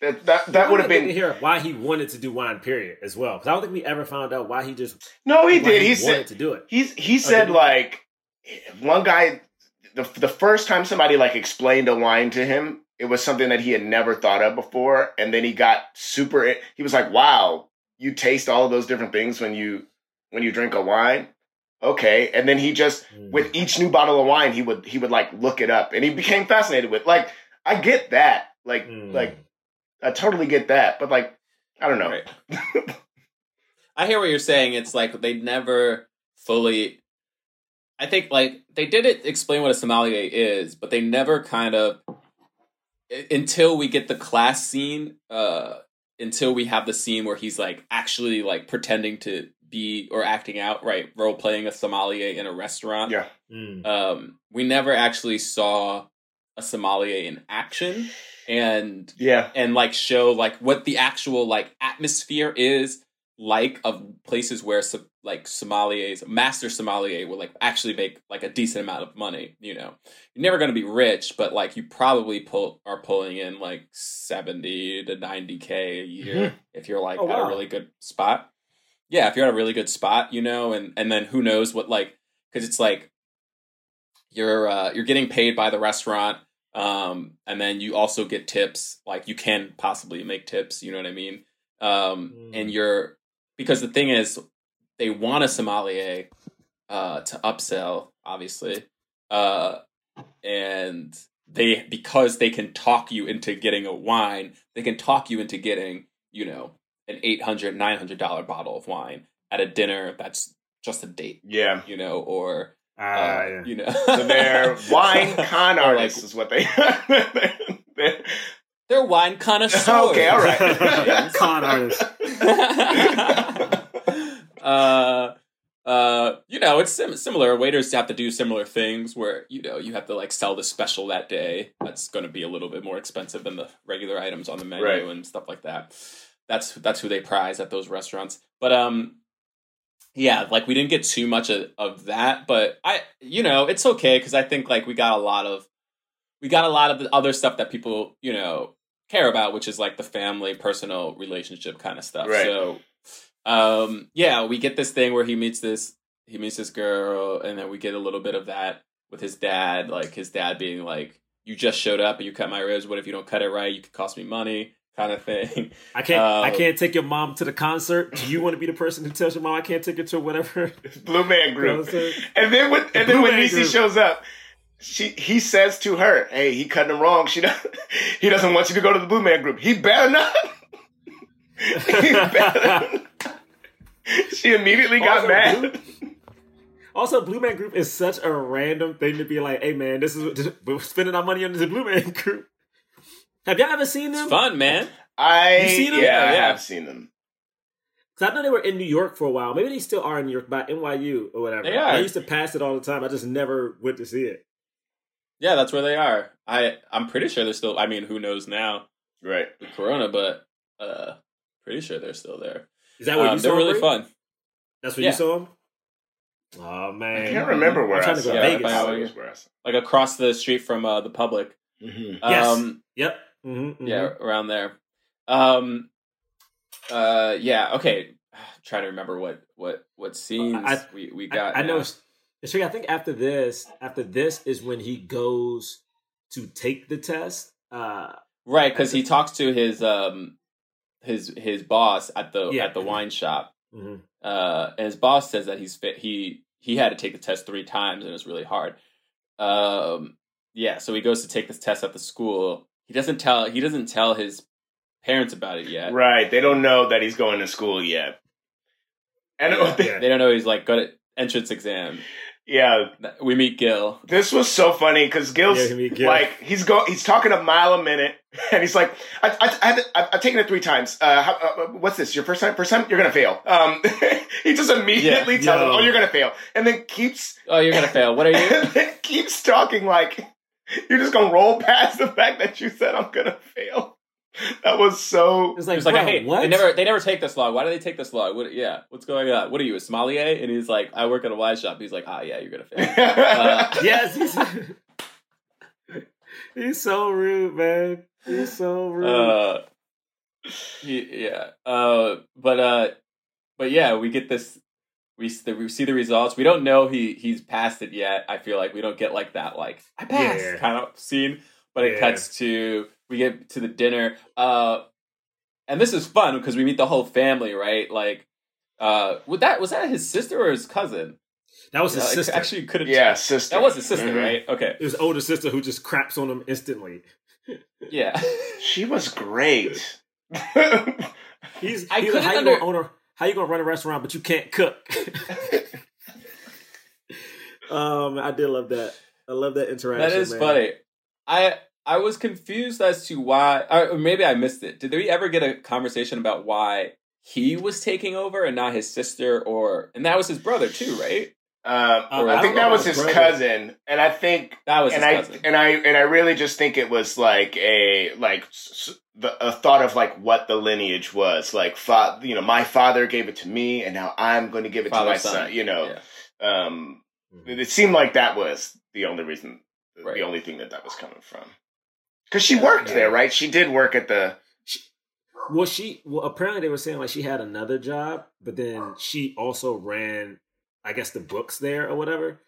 That that, that would have been hear why he wanted to do wine, period, as well. Because I don't think we ever found out why he just no. He did. He, wanted said to do it. he's he oh, said did he? like one guy the the first time somebody like explained a wine to him, it was something that he had never thought of before, and then he got super. He was like, "Wow, you taste all of those different things when you when you drink a wine." Okay, and then he just Mm. with each new bottle of wine, he would he would like look it up, and he became fascinated with like I get that, like Mm. like I totally get that, but like I don't know. Right. I hear what you're saying. It's like they never fully. I think like they did it explain what a sommelier is, but they never kind of until we get the class scene. Uh, until we have the scene where he's like actually like pretending to be or acting out, right? Role playing a sommelier in a restaurant. Yeah. Mm. Um, we never actually saw a sommelier in action, and Yeah, and like show like what the actual like atmosphere is like of places where like sommeliers master sommelier will like actually make like a decent amount of money you know you're never going to be rich but like you probably pull are pulling in like 70 to 90k a year if you're like Oh, at wow. a really good spot yeah if you're at a really good spot you know and and then who knows what like because it's like you're uh you're getting paid by the restaurant um and then you also get tips like you can possibly make tips you know what i mean um Mm. and you're because the thing is they want a sommelier uh to upsell obviously uh and they because they can talk you into getting a wine they can talk you into getting you know an 800 900 dollar bottle of wine at a dinner that's just a date yeah. you know or Ah, uh, you know So they're wine con artists, like, is what they. they're- they're wine connoisseurs Okay, all right. Con artist. Uh, uh, you know, it's sim- similar. Waiters have to do similar things where you know you have to like sell the special that day. That's going to be a little bit more expensive than the regular items on the menu Right. and stuff like that. That's that's who they prize at those restaurants. But um, yeah, like we didn't get too much of, of that, but I, you know, it's okay because I think like we got a lot of, we got a lot of the other stuff that people, you know, care about, which is like the family, personal relationship kind of stuff. Right. So, um, yeah, we get this thing where he meets this, he meets this girl, and then we get a little bit of that with his dad, like his dad being like, "You just showed up and you cut my ribs. What if you don't cut it right? You could cost me money." Kind of thing. I can't. I Um, can't take your mom to the concert. Do you want to be the person who tells your mom I can't take her to whatever? Blue Man Group. And then when and then when Group. shows up, she he says to her, "Hey, he cutting him wrong. She doesn't, he doesn't want you to go to the Blue Man Group. He better not. he better." she immediately got Also, mad. Blue- Also, Blue Man Group is such a random thing to be like, "Hey, man, this is we're spending our money on the Blue Man Group." Have y'all ever seen them? It's fun, man. I You seen them? yeah, I have seen them. Cause I know they were in New York for a while. Maybe they still are in New York by NYU or whatever. They are. I used to pass it all the time. I just never went to see it. Yeah, that's where they are. I I'm pretty sure they're still. I mean, who knows now Right. with Corona, but uh, pretty sure they're still there. Is that what Um, you saw they're them, really fun. That's what Yeah. you saw. Oh man, I can't remember where I'm I trying to saw go Yeah. Vegas. by- That where I saw Like across the street from uh, the public. it. Mhm. Yes. Um, Yep. Mm-hmm, yeah, around there. Um, uh, yeah. Okay. trying to remember what what what scenes I- we we I, got. I know. Now. So I think after this, after this is when he goes to take the test. Uh, right because he talks to his um his his boss at the Yeah. at the wine shop. mhm. uh, and his boss says that he's fit. He he had to take the test three times and it was really hard. Um, yeah, so he goes to take this test at the school. He doesn't tell he doesn't tell his parents about it yet. Right. They don't know that he's going to school yet. And Yeah. Yeah. They don't know he's like got an entrance exam. Yeah, We meet Gil. This was so funny because Gil's Yeah, Gil. like he's go he's talking a mile a minute and he's like I I, I had to, I, I've taken it three times. Uh, how, uh, what's this? Your first time? First time? You're gonna fail. Um, he just immediately Yeah. tells him, "Oh, you're gonna fail," and then keeps Oh, you're gonna fail. What are you? and then keeps talking like you're just gonna roll past the fact that you said I'm gonna fail. That was so. It's He like, was like, bro, hey, what? they never they never take this long. Why do they take this long? What? Yeah, what's going on? What are you, a sommelier? And he's like, I work at a wine shop. He's like, ah, yeah, you're gonna fail. Uh, yes, he's, he's so rude, man. He's so rude. uh, he- yeah. Uh, but uh, but yeah, we get this. We, the, we see the results. We don't know he he's passed it yet. I feel like we don't get like that like I passed Yeah. kind of scene. But it Yeah. cuts to we get to the dinner. Uh, and this is fun because we meet the whole family, right? Like, uh, was that was that his sister or his cousin? that was his Uh, sister. Actually, couldn't. yeah, sister. that was his sister, Mhm. right? Okay, his older sister who just craps on him instantly. yeah. She was great. He's, I he's like, couldn't how you under- gonna own a, how you gonna run a restaurant but you can't cook? um, I did love that. I love that interaction. That is man. funny. I I was confused as to why, or maybe I missed it. Did we ever get a conversation about why he was taking over and not his sister, or and that was his brother too, right? Um, Uh, I I think that was his brother. cousin, and I think That was and his I cousin. and I and I really just think it was like a like s- s- the, a thought of like what the lineage was. Like, fa- you know, my father gave it to me, and now I'm going to give it Father, to my son. son. You know, Yeah. um, it seemed like that was the only reason, Right. the only thing that that was coming from. Because she worked Yeah. there, right? She did work at the. Well, she well apparently they were saying like she had another job, but then she also ran, I guess, the books there or whatever.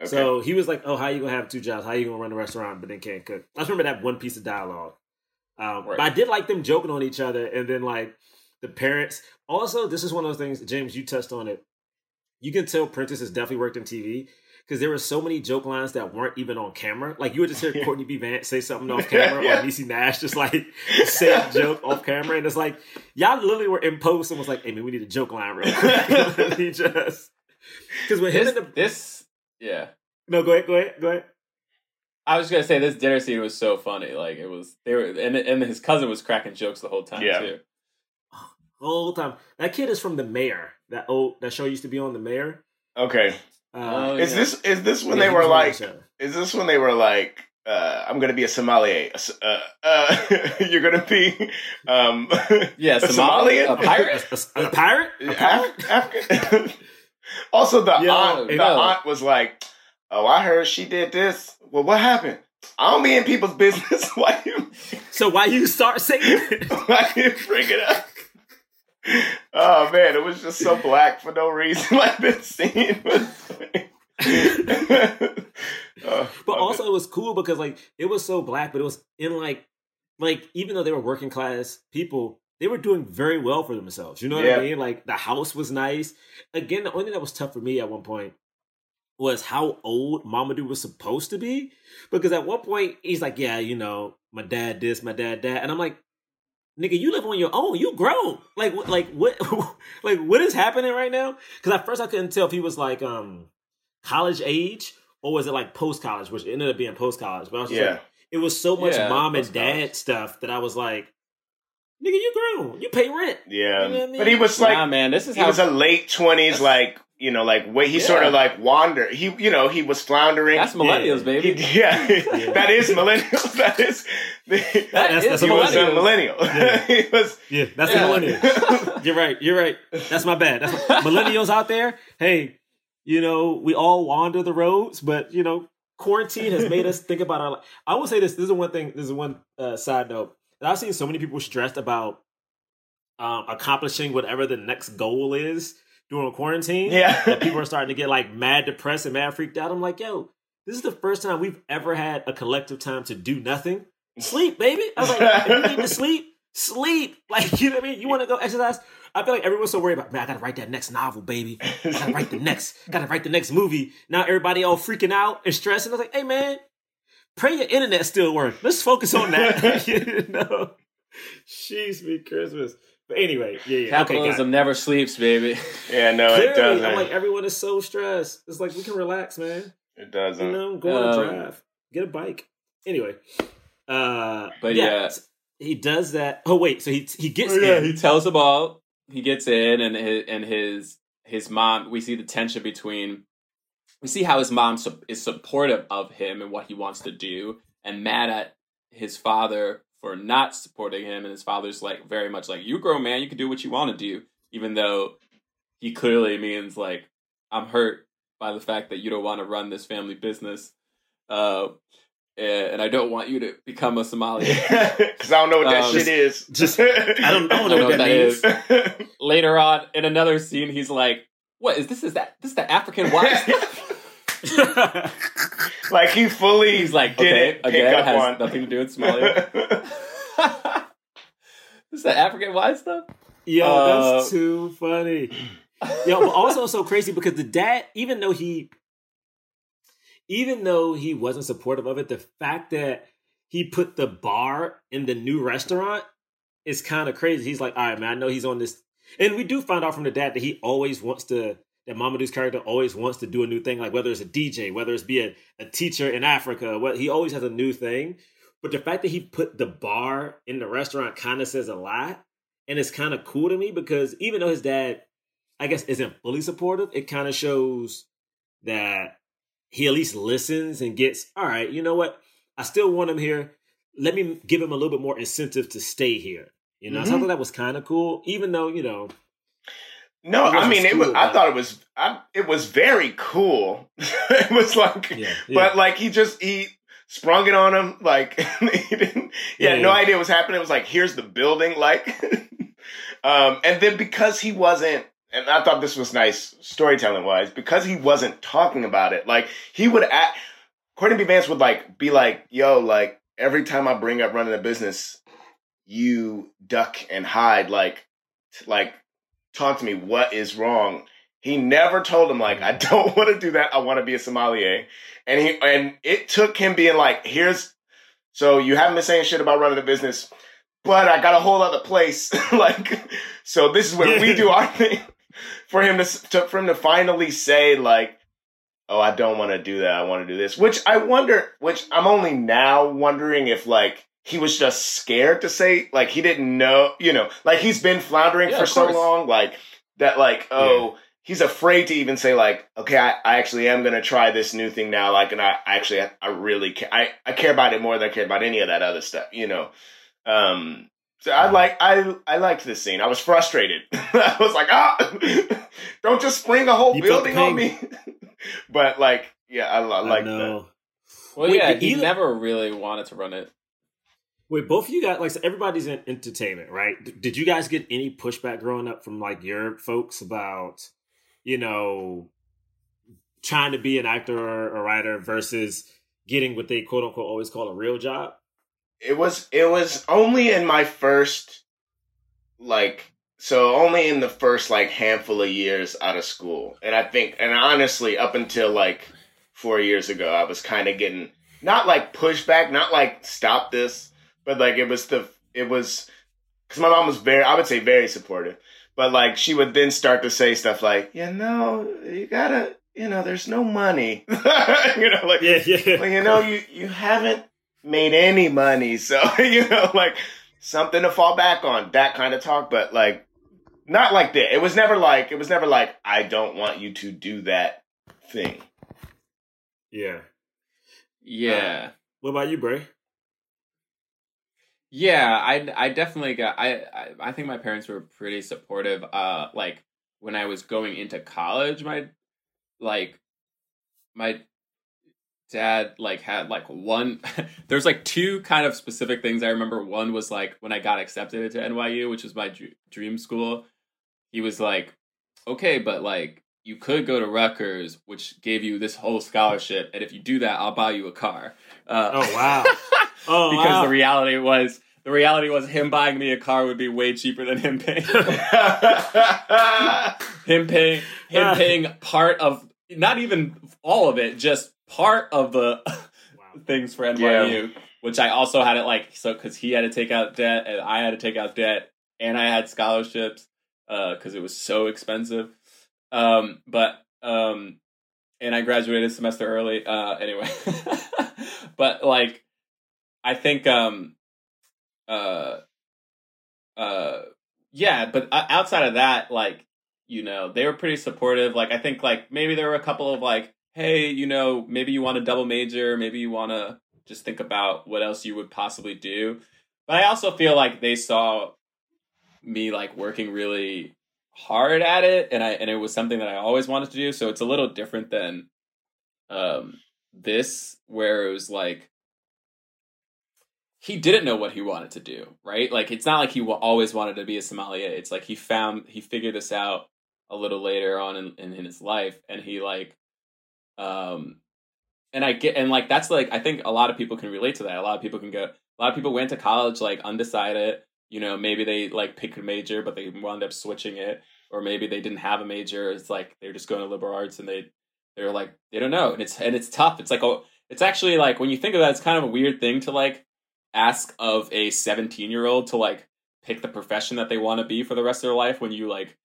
Okay. So he was like, "Oh, how are you gonna have two jobs? How are you gonna run a restaurant but then can't cook?" I just remember that one piece of dialogue. Um, Right. But I did like them joking on each other, and then like the parents. Also, this is one of those things, James. You touched on it. You can tell Prentice has definitely worked in TV because there were so many joke lines that weren't even on camera. Like you would just hear Courtney B. Vance say something off camera, Yeah. or Niecy Nash just like say a joke off camera, and it's like y'all literally were in post and was like, "Hey man, we need a joke line real quick." Literally just because when him This, and the this, yeah. no, go ahead, go ahead, go ahead. I was gonna say this dinner scene was so funny. Like it was, they were, and and his cousin was cracking jokes the whole time Yeah. too. whole time. That kid is from The Mayor. That old that show used to be on The Mayor. Okay. Uh, Oh, Is yeah. this is this when yeah, they were was on that like? Is this when they were like? Uh, I'm gonna be a sommelier. Uh, uh, you're gonna be um, Yeah, a Somali, Somalian, a pirate. A, a- a pirate? A pirate? Af- African. Also, the Yo, aunt, the no. aunt was like, "Oh, I heard she did this. Well, what happened? I don't be in people's business. Why you, So why you start saying it? why you bring it up?" Oh man, it was just so black for no reason. Like this scene was. Oh, But also it was cool because like it was so black, but it was in like like even though they were working class people, they were doing very well for themselves. You know what Yeah. I mean? Like the house was nice. Again, the only thing that was tough for me at one point was how old Mamoudou was supposed to be. Because at one point he's like, Yeah, you know, my dad this, my dad that. And I'm like, nigga, you live on your own. You grown. Like what like what like what is happening right now? Because at first I couldn't tell if he was like um college age or was it like post college, which ended up being post college. But I was just yeah, like, it was so much Yeah, mom and post-college. dad stuff that I was like, nigga, you grown. You pay rent. yeah. You know what I mean? But he was like, nah, man, this is he how was a late twenties, like you know, like way he Yeah. sort of like wandered. He, you know, he was floundering. that's millennials, Yeah. baby. He- yeah, that is millennials. That is. That That's- is that's he was a millennial. he was. Yeah, that's Yeah. the millennial. You're right. You're right. That's my bad. That's millennials out there. Hey, you know, we all wander the roads, but you know, quarantine has made us think about our. life. I will say this. This is one thing. This is one uh, side note. that I've seen so many people stressed about um, accomplishing whatever the next goal is during quarantine. Yeah. that people are starting to get like mad depressed and mad freaked out. I'm like, yo, this is the first time we've ever had a collective time to do nothing. Sleep, baby. I was like, if you need to sleep, sleep. Like, you know what I mean? You want to go exercise? I feel like everyone's so worried about, man, I gotta write that next novel, baby. I gotta write the next, gotta write the next movie. Now everybody all freaking out and stressing. I was like, hey man, pray your internet still work. Let's focus on that. you know? Jeez, me Christmas. But anyway, yeah, yeah. Okay, got. Capitalism never sleeps, baby. Yeah, no, it doesn't. I'm like everyone is so stressed. It's like we can relax, man. it doesn't. You know, go on a Um, drive, get a bike. Anyway, uh, But yeah. he does that. Oh wait, so he he gets Oh, yeah, in. he tells them all. He gets in, and his, and his his mom. We see the tension between. We see how his mom su- is supportive of him and what he wants to do, and mad at his father for not supporting him. And his father's like very much like, "You grow man, you can do what you want to do," even though he clearly means like, "I'm hurt by the fact that you don't want to run this family business." Uh, and I don't want you to become a Somali. Because I don't know what that Um, shit is. just- I don't, I don't know what that means. is. later on in another scene he's like what is this is that this is the african wife like he fully he's like did okay it, pick again up has on. nothing to do with somalia this is that african wife stuff Yo, Uh, that's too funny. Yo, but also so crazy because the dad, even though he, even though he wasn't supportive of it, the fact that he put the bar in the new restaurant is kind of crazy. He's like, all right, man, I know he's on this, and we do find out from the dad that he always wants to. That Mamoudou's character always wants to do a new thing, like whether it's a DJ, whether it's be a, a teacher in Africa, what he always has a new thing. But the fact that he put the bar in the restaurant kind of says a lot. And it's kind of cool to me because even though his dad, I guess, isn't fully supportive, it kind of shows that he at least listens and gets, all right, you know what? I still want him here. Let me give him a little bit more incentive to stay here. You know, so I Mhm. thought that was kind of cool, even though, you know, No, I mean, it was, I thought it was. I, it was very cool. it was like, yeah, but like he just he sprung it on him. Like he didn't. He had Yeah, no yeah. idea what was happening. It was like, here's the building. Like, um, and then because he wasn't. And I thought this was nice storytelling wise because he wasn't talking about it. Like he would act, Courtney B. Vance would like be like, "Yo, like every time I bring up running a business, you duck and hide. Like, like talk to me. What is wrong?" He never told him like, mm-hmm. "I don't want to do that. I want to be a sommelier." And he and it took him being like, "Here's so you haven't been saying shit about running a business, but I got a whole other place. like, so this is where we do our thing." For him to, to for him to finally say like, "Oh, I don't want to do that. I want to do this," which I wonder. Which I'm only now wondering if like he was just scared to say like he didn't know. You know, like he's been floundering Yeah, for so course. long, like that. Like, oh he's afraid to even say like, okay, I, I actually am gonna try this new thing now. Like, and I actually I, I really care. I, I care about it more than I care about any of that other stuff. You know. Um. So I like I I liked this scene. I was frustrated. I was like, ah, don't just spring a whole You building on me. but like, yeah, I, I I like that. Well, Wait, yeah, but he never really wanted to run it. Wait, both of you guys like so everybody's in entertainment, right? D- did you guys get any pushback growing up from like your folks about, you know, trying to be an actor or a writer versus getting what they quote unquote always call a real job? It was it was only in my first like so only in the first like handful of years out of school. And I think and honestly up until like 4 years ago I was kind of getting not like pushback, not like stop this, but like it was the it was cuz my mom was very I would say very supportive. But like she would then start to say stuff like, "You know, you got to, you know, there's no money." you know, like Yeah, yeah. well, you know, you you haven't made any money, so you know, like something to fall back on. That kind of talk, but like not like that. It was never like it was never like I don't want you to do that thing. Yeah. Yeah. What about you, Bray? Yeah, I I definitely got I, I I think my parents were pretty supportive. Uh like when I was going into college, my like my dad like had like one there's like two kind of specific things I remember. One was like when I got accepted into NYU, which was my dr- dream school. He was like, "Okay, but like you could go to Rutgers, which gave you this whole scholarship, and if you do that, I'll buy you a car." Uh, Oh wow. Oh because wow. the reality was the reality was him buying me a car would be way cheaper than him paying him paying him paying part of not even all of it, just part of the things for NYU, which I also had it like so because he had to take out debt and I had to take out debt and I had scholarships because it was so expensive. Um, but um, and I graduated a semester early. Uh, anyway, but like I think um uh uh yeah, but outside of that, like you know, they were pretty supportive. Like I think like maybe there were a couple of like, hey, you know, maybe you want a double major, maybe you want to just think about what else you would possibly do. But I also feel like they saw me like working really hard at it and I and it was something that I always wanted to do, so it's a little different than um this where it was like he didn't know what he wanted to do, right? Like it's not like he always wanted to be a sommelier. It's like he found he figured this out a little later on in, in, in his life, and he like, um, and I get and like that's like I think a lot of people can relate to that. A lot of people can go. A lot of people went to college like undecided. You know, maybe they like pick a major, but they wound up switching it, or maybe they didn't have a major. It's like they're just going to liberal arts, and they they're like they don't know, and it's and it's tough. It's like oh, it's actually like when you think of that, it's kind of a weird thing to like ask of a 17 year old to like pick the profession that they want to be for the rest of their life when you like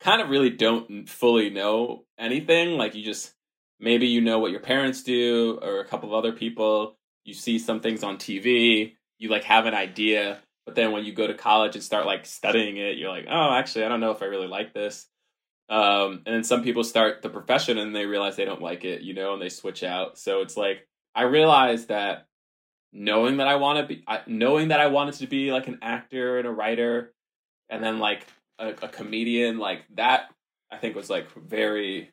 kind of really don't fully know anything. Like you just maybe you know what your parents do or a couple of other people. You see some things on tv you like have an idea but then when you go to college and start like studying it you're like oh actually i don't know if i really like this um, and then some people start the profession and they realize they don't like it you know and they switch out so it's like i realized that knowing that I want to be, I, knowing that I wanted to be like an actor and a writer, and then like a, a comedian, like that, I think was like very.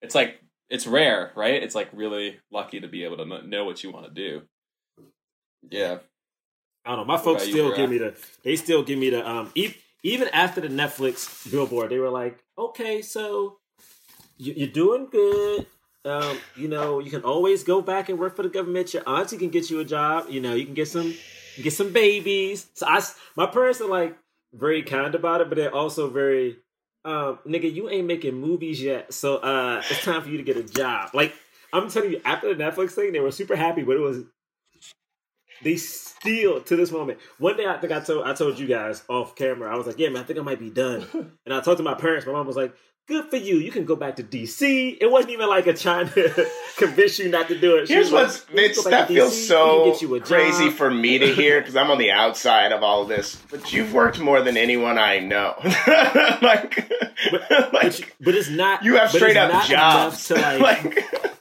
It's like it's rare, right? It's like really lucky to be able to know what you want to do. Yeah, I don't know. My folks still give me the. They still give me the. Um, e- even after the Netflix billboard, they were like, "Okay, so you, you're doing good. Um, you know, you can always go back and work for the government. Your auntie can get you a job. You know, you can get some, get some babies." So I, my parents are like very kind about it, but they're also very, um, nigga, you ain't making movies yet, so uh, it's time for you to get a job. Like I'm telling you, after the Netflix thing, they were super happy, but it was they still to this moment. One day, I think I told I told you guys off camera. I was like, "Yeah, man, I think I might be done." And I talked to my parents. My mom was like, "Good for you. You can go back to DC." It wasn't even like a trying to convince you not to do it. She Here's what's like, "You can it's, go back that feels so get you a crazy job." for me to hear because I'm on the outside of all of this. But you've worked more than anyone I know. like, but, you- but it's not. you have straight up jobs. to like, Like-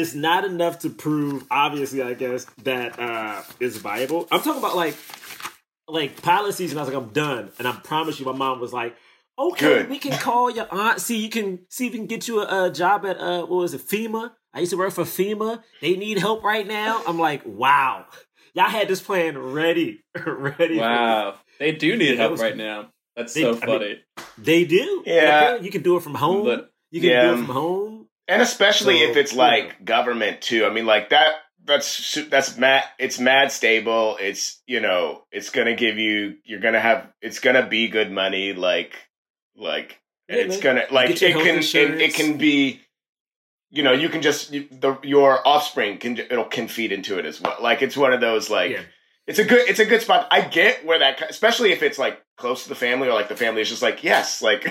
it's not enough to prove. Obviously, I guess that uh, it's viable. I'm talking about like like pilot season, I was like, I'm done. And I promise you, my mom was like, okay, Good. we can call your aunt. See, you can see if we can get you a, a job at uh, what was it, FEMA? I used to work for FEMA. They need help right now. I'm like, wow, y'all had this plan ready, ready. Wow, they do need help was- right now. That's They- so I mean, funny. They do. Yeah. You can do it from home. But- you can Yeah. do it from home. And especially So, if it's like know. government too. I mean, like that. That's that's mad. It's mad stable. It's you know, it's gonna give you. You're gonna have. It's gonna be good money. Like, like, and Yeah, it's man. gonna like it can. It, it can be. You know, you can just you, the your offspring can it'll can feed into it as well. Like it's one of those like. Yeah. It's a good. It's a good spot. I get where that, especially if it's like close to the family, or like the family is just like, yes, like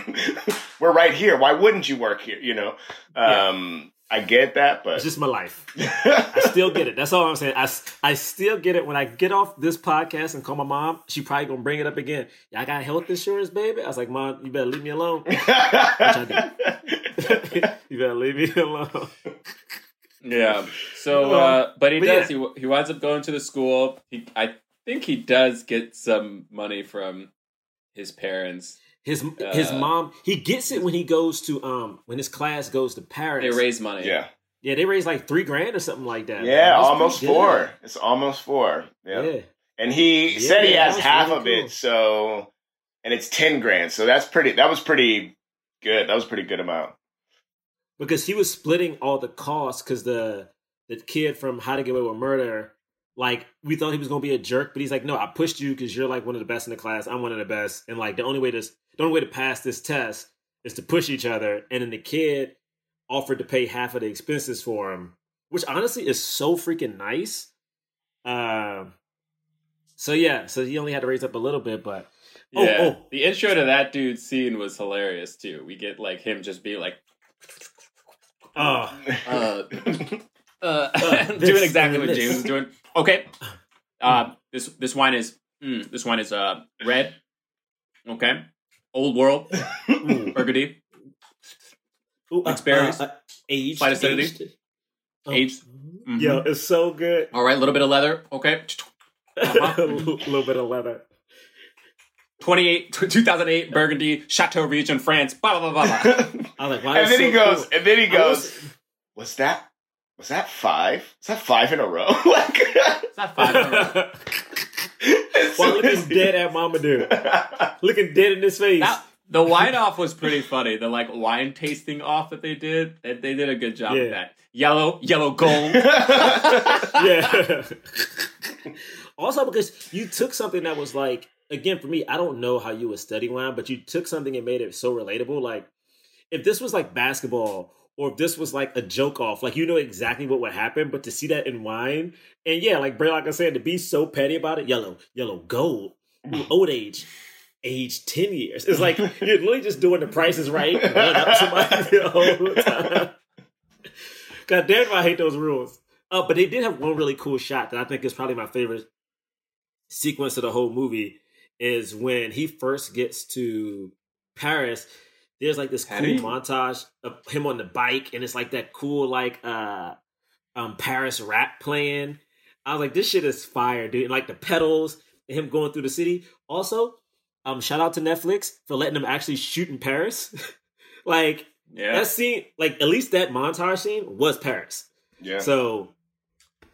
we're right here. Why wouldn't you work here? You know. Yeah. Um, I get that, but It's just my life. I still get it. That's all I'm saying. I, I still get it. When I get off this podcast and call my mom, she probably gonna bring it up again. Y'all got health insurance, baby? I was like, Mom, you better leave me alone. you better leave me alone. Yeah. So, Well, uh, but he but does. yeah. He he winds up going to the school. He, I think he does get some money from his parents. His his Uh, mom, he gets it when he goes to um when his class goes to Paris. They raise money. yeah, yeah, they raise like three grand or something like that. yeah, man. Almost four. It's almost four. Yeah. Yeah. and he Yeah, said he that has half really of cool. it. So, and it's ten grand. So that's pretty. That was pretty good. That was a pretty good amount. Because he was splitting all the costs because the the kid from How to Get Away with Murder, like we thought he was gonna be a jerk, but he's like, no, I pushed you because you're like one of the best in the class. I'm one of the best, and like the only way to the only way to pass this test is to push each other. And then the kid offered to pay half of the expenses for him, which honestly is so freaking nice. Um. So yeah, so he only had to raise up a little bit, but oh, Yeah. oh, The intro to that dude's scene was hilarious too. We get like him just being like, oh, uh, uh, doing exactly what. James is doing. Okay. Uh, this this wine is mm, this wine is uh red. Okay. Old world Ooh. burgundy. Ooh, Mixed berries. aged, Slight acidity. aged. Oh. Aged. Mhm. Yo, it's so good. All right, a little bit of leather. Okay. a little bit of leather. 28, 2008 Burgundy, Chateau Region, France. Blah blah blah blah. blah. I was like, wow, and then he goes. And then he goes. was- Was that? Was that five? Is that five in a row? like, It's not five. in a row. as While soon looking dead at Mamoudou. Looking dead in his face. That, the wine off was pretty funny. The like wine tasting off that they did, they, they did a good job Yeah. with that. Yellow, yellow gold. yeah. also, because you took something that was like, again, for me, I don't know how you would study wine, but you took something and made it so relatable. Like, if this was like basketball, or if this was like a joke off, like you know exactly what would happen, but to see that in wine, and yeah, like Bray, like I said, to be so petty about it, yellow, yellow, gold, old age, age ten years. It's like you're literally just doing the prices right, one up somebody the whole time. God damn, it, I hate those rules. Uh, but they did have one really cool shot that I think is probably my favorite sequence of the whole movie is when he first gets to Paris. There's like this cool montage of him on the bike, and it's like that cool like uh um Paris rap playing. I was like, this shit is fire, dude. And like the pedals and him going through the city. Also, um, shout out to Netflix for letting them actually shoot in Paris. like Yeah, that scene, like at least that montage scene was Paris. yeah. So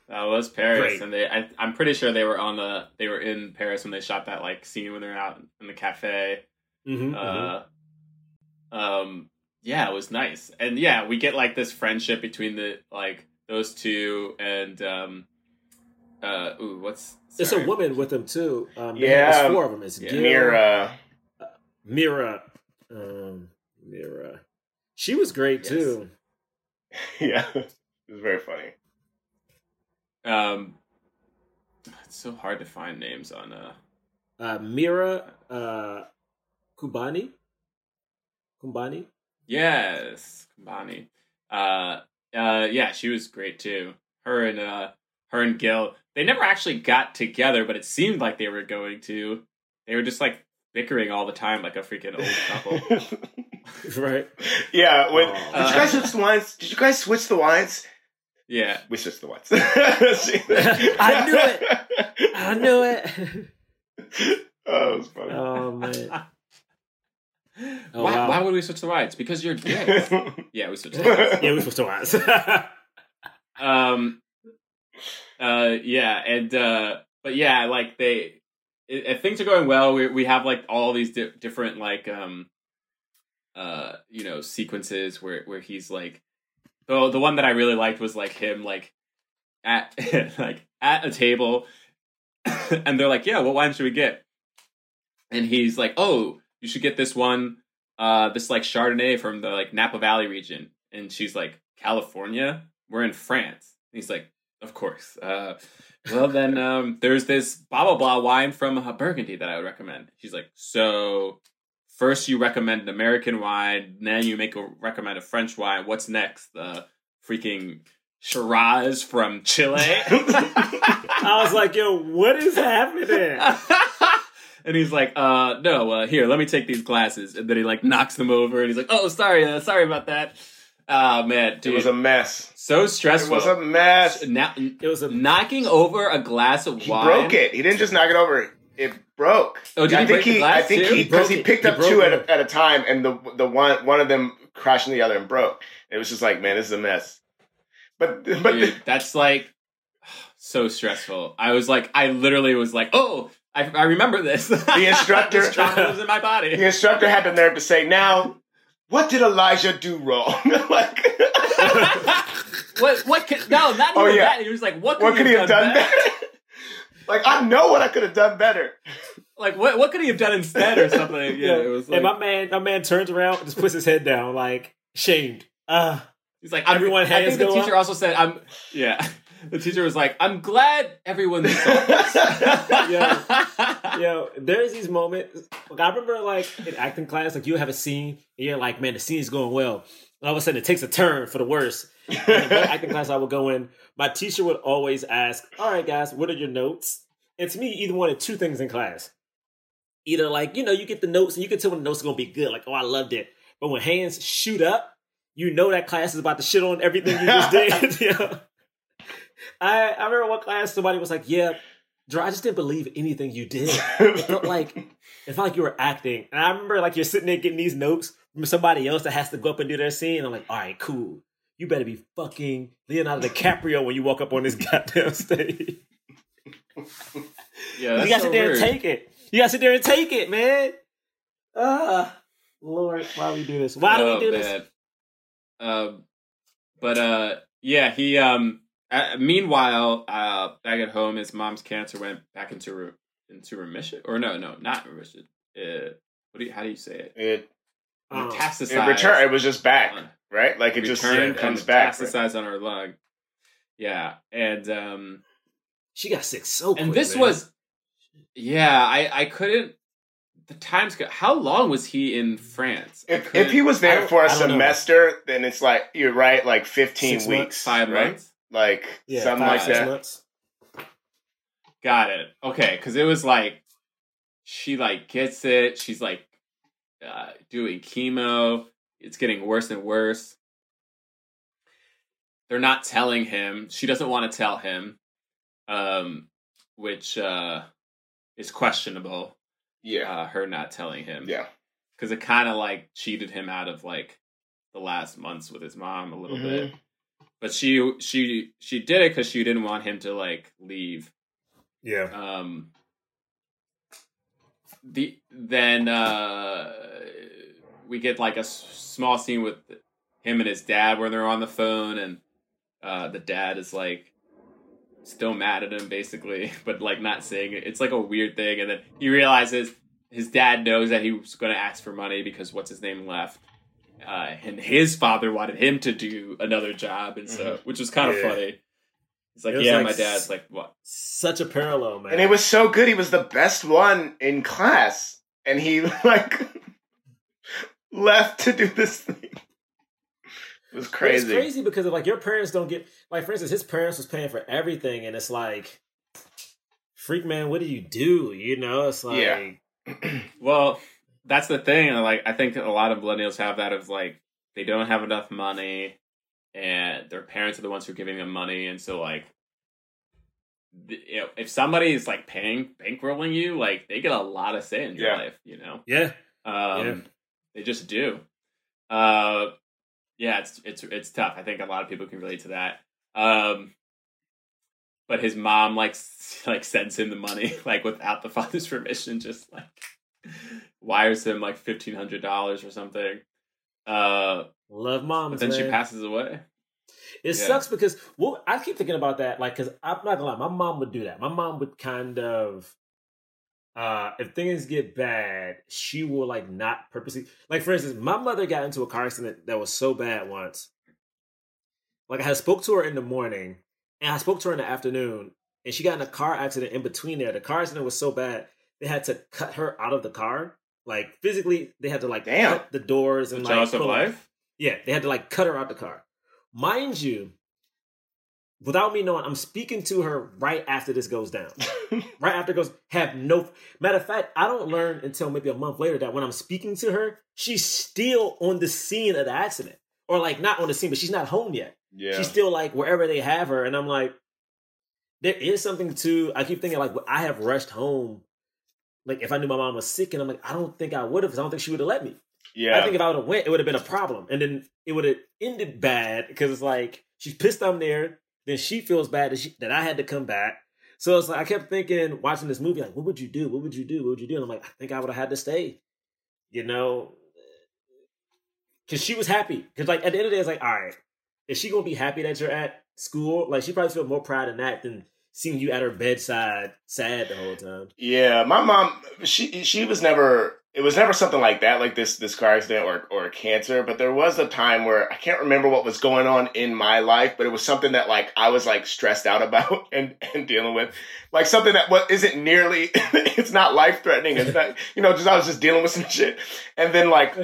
that was Paris, Great. and they. I, I'm pretty sure they were on the. They were in Paris when they shot that like scene when they're out in the cafe. mhm, mhm. Uh, um, yeah, it was nice, and yeah, we get like this friendship between the like those two, and um, uh, ooh, what's it's a woman with them too. Um, Yeah, there's four of them. It's yeah. Gil, Mira. Mira, um, Mira. She was great Yes. too. Yeah, it was very funny. Um, it's so hard to find names on uh. Uh, Mira, uh, Kubani, Kumbhani. Yes, Bonnie. Uh, uh, yeah, she was great too. Her and uh, her and Gil. They never actually got together, but it seemed like they were going to. They were just like bickering all the time, like a freaking old couple. right? yeah, when Aw. did you guys switch the wines? Did you guys switch the wines? Yeah, We switched the wines. I knew it. I knew it. Oh, it was funny. Oh man. Oh, why, wow. why would we switch the rides? Because you're gay. yeah, we switched the rides. yeah, we supposed to watch. um uh yeah and uh but yeah like they it, it- things are going well we, we have like all these di- different like um uh you know sequences where where he's like the the one that i really liked was like him like at like at a table and they're like yeah what wine should we get? And he's like oh you should get this one uh this like chardonnay from the like napa valley region. And she's like california? We're in france. And he's like of course uh well then um there's this blah blah blah wine from uh, burgundy that i would recommend. She's like so first you recommend an american wine then you make a recommend a french wine what's next the freaking shiraz from chile I was like, yo, what is happening? and he's like, uh, no, uh, here, let me take these glasses. And then he like knocks them over and he's like, oh, sorry, uh, sorry about that. Oh, man, dude. It was a mess. so stressful. It was a mess. Now It was a knocking over a glass of He wine. He broke it. He didn't just knock it over. It broke. Oh, did I he think break the he. glass I think too? he He because broke he picked up broke two at a, at a time, and the the one one of them crashed into the other and broke. It was just like, man, this is a mess. But but Dude, that's like so stressful. I was like, I literally was like, oh, I, I remember this. The instructor- this trauma in my body. the instructor had the nerve to say, "Now, what did Elijah do wrong? like, what? What? Could, no, not oh, even Oh, yeah. that. He was like, what? Could what could he have done better? Like, I know what I could have done better. Like, what? What could he have done instead or something? Yeah, it was like, and my man, my man turns around and just puts his head down, like shamed. Uh He's like, I'm, Everyone I hands think the teacher up? also said, I'm, yeah. The teacher was like, I'm glad everyone saw this. Yeah. yo, there's these moments. Like I remember, like in acting class, like you have a scene, and you're like, man, the scene's going well. All of a sudden, it takes a turn for the worse. In acting class I would go in, my teacher would always ask, "All right, guys, what are your notes?" And to me, either one of two things in class. Either like you know, you get the notes, and you can tell when the notes are gonna be good. Like, oh, I loved it. But when hands shoot up, you know that class is about to shit on everything you just did. you know? I I remember one class somebody was like, "Yeah, Drew, I just didn't believe anything you did. It felt like it felt like you were acting." And I remember like you're sitting there getting these notes somebody else that has to go up and do their scene. I'm like, "All right, cool. You better be fucking Leonardo DiCaprio when you walk up on this goddamn stage. yeah, you gotta so sit there weird. and take it. You gotta sit there and take it, man. Ah, Lord, why do we do this? Why do Oh, we do this? man. Um, but uh, yeah, he um. Uh, meanwhile, uh, back at home, his mom's cancer went back into re- into remission, or no, no, not remission. Uh, what do you? How do you say it? It, Oh. Metastasized. it return. It was just back, on- right? Like it just returned comes and back. right? metastasized on her lung. Yeah, and um, She got sick so quick. and this man. was, yeah, I I couldn't. The times. go- How long was he in France? If, if he was there don't- for a don't know. semester, then it's like you're right, like 15 weeks, months, five right? months. Like yeah, something five, like that. months. Got it. Okay, because it was like she like gets it. She's like uh, doing chemo. It's getting worse and worse. They're not telling him. She doesn't want to tell him, um, which uh, is questionable. Yeah, Uh, her not telling him. yeah. because it kind of like cheated him out of like the last months with his mom a little bit. But she she she did it because she didn't want him to like leave Yeah. um the then uh we get like a s- small scene with him and his dad where they're on the phone and uh the dad is like still mad at him basically but like not saying it. It's like a weird thing and then he realizes his dad knows that he was going to ask for money because what's his name left uh and his father wanted him to do another job and so which was kind of Yeah. funny it's like yeah like my dad's like what Such a parallel, man. And it was so good. He was the best one in class, and he like left to do this thing. It was crazy. It's crazy because of like your parents don't get like for instance, his parents was paying for everything, and it's like, freak man, what do you do? You know, it's like, Yeah. Well, that's the thing. Like, I think a lot of millennials have that of like they don't have enough money, and their parents are the ones who are giving them money, and so like you know, if somebody is like paying bankrolling you, like they get a lot of say in your Yeah. life. You know, Yeah. um, Yeah. they just do. Uh, yeah, it's it's it's tough. I think a lot of people can relate to that. Um, but his mom like like sends him the money like without the father's permission, just like wires him like fifteen hundred dollars or something. Uh, Love moms. but then she passes away. It Yeah. sucks because well, I keep thinking about that. Like, because I'm not gonna lie, my mom would do that. My mom would kind of, uh, if things get bad, she will like not purposely. Like, for instance, my mother got into a car accident that was so bad once. Like, I had spoke to her in the morning, and I spoke to her in the afternoon, and she got in a car accident in between there. The car accident was so bad they had to cut her out of the car. Like physically, they had to like Damn. cut the doors and like of pull her- life. Yeah, they had to like cut her out the car. Mind you, without me knowing, I'm speaking to her right after this goes down. right after it goes, have no matter of fact, I don't learn until maybe a month later that when I'm speaking to her, she's still on the scene of the accident. Or like not on the scene, but she's not home yet. Yeah. She's still like wherever they have her. And I'm like, there is something to I keep thinking like I have rushed home. Like if I knew my mom was sick, and I'm like, I don't think I would have, because I don't think she would have let me. Yeah. I think if I would have went, it would have been a problem, and then it would have ended bad because it's like she's pissed I'm there. Then she feels bad that, she, that I had to come back. So it's like I kept thinking, watching this movie, like, what would you do? What would you do? What would you do? And I'm like, I think I would have had to stay. You know, because she was happy. Because like at the end of the day, it's like, all right, is she gonna be happy that you're at school? Like she probably feel more pride in that than seeing you at her bedside sad the whole time. Yeah, my mom she she was never it was never something like that, like this this car accident or or cancer, but there was a time where I can't remember what was going on in my life, but it was something that like I was like stressed out about and, and dealing with. Like something that what isn't nearly it's not life threatening. It's not you know, just I was just dealing with some shit. And then like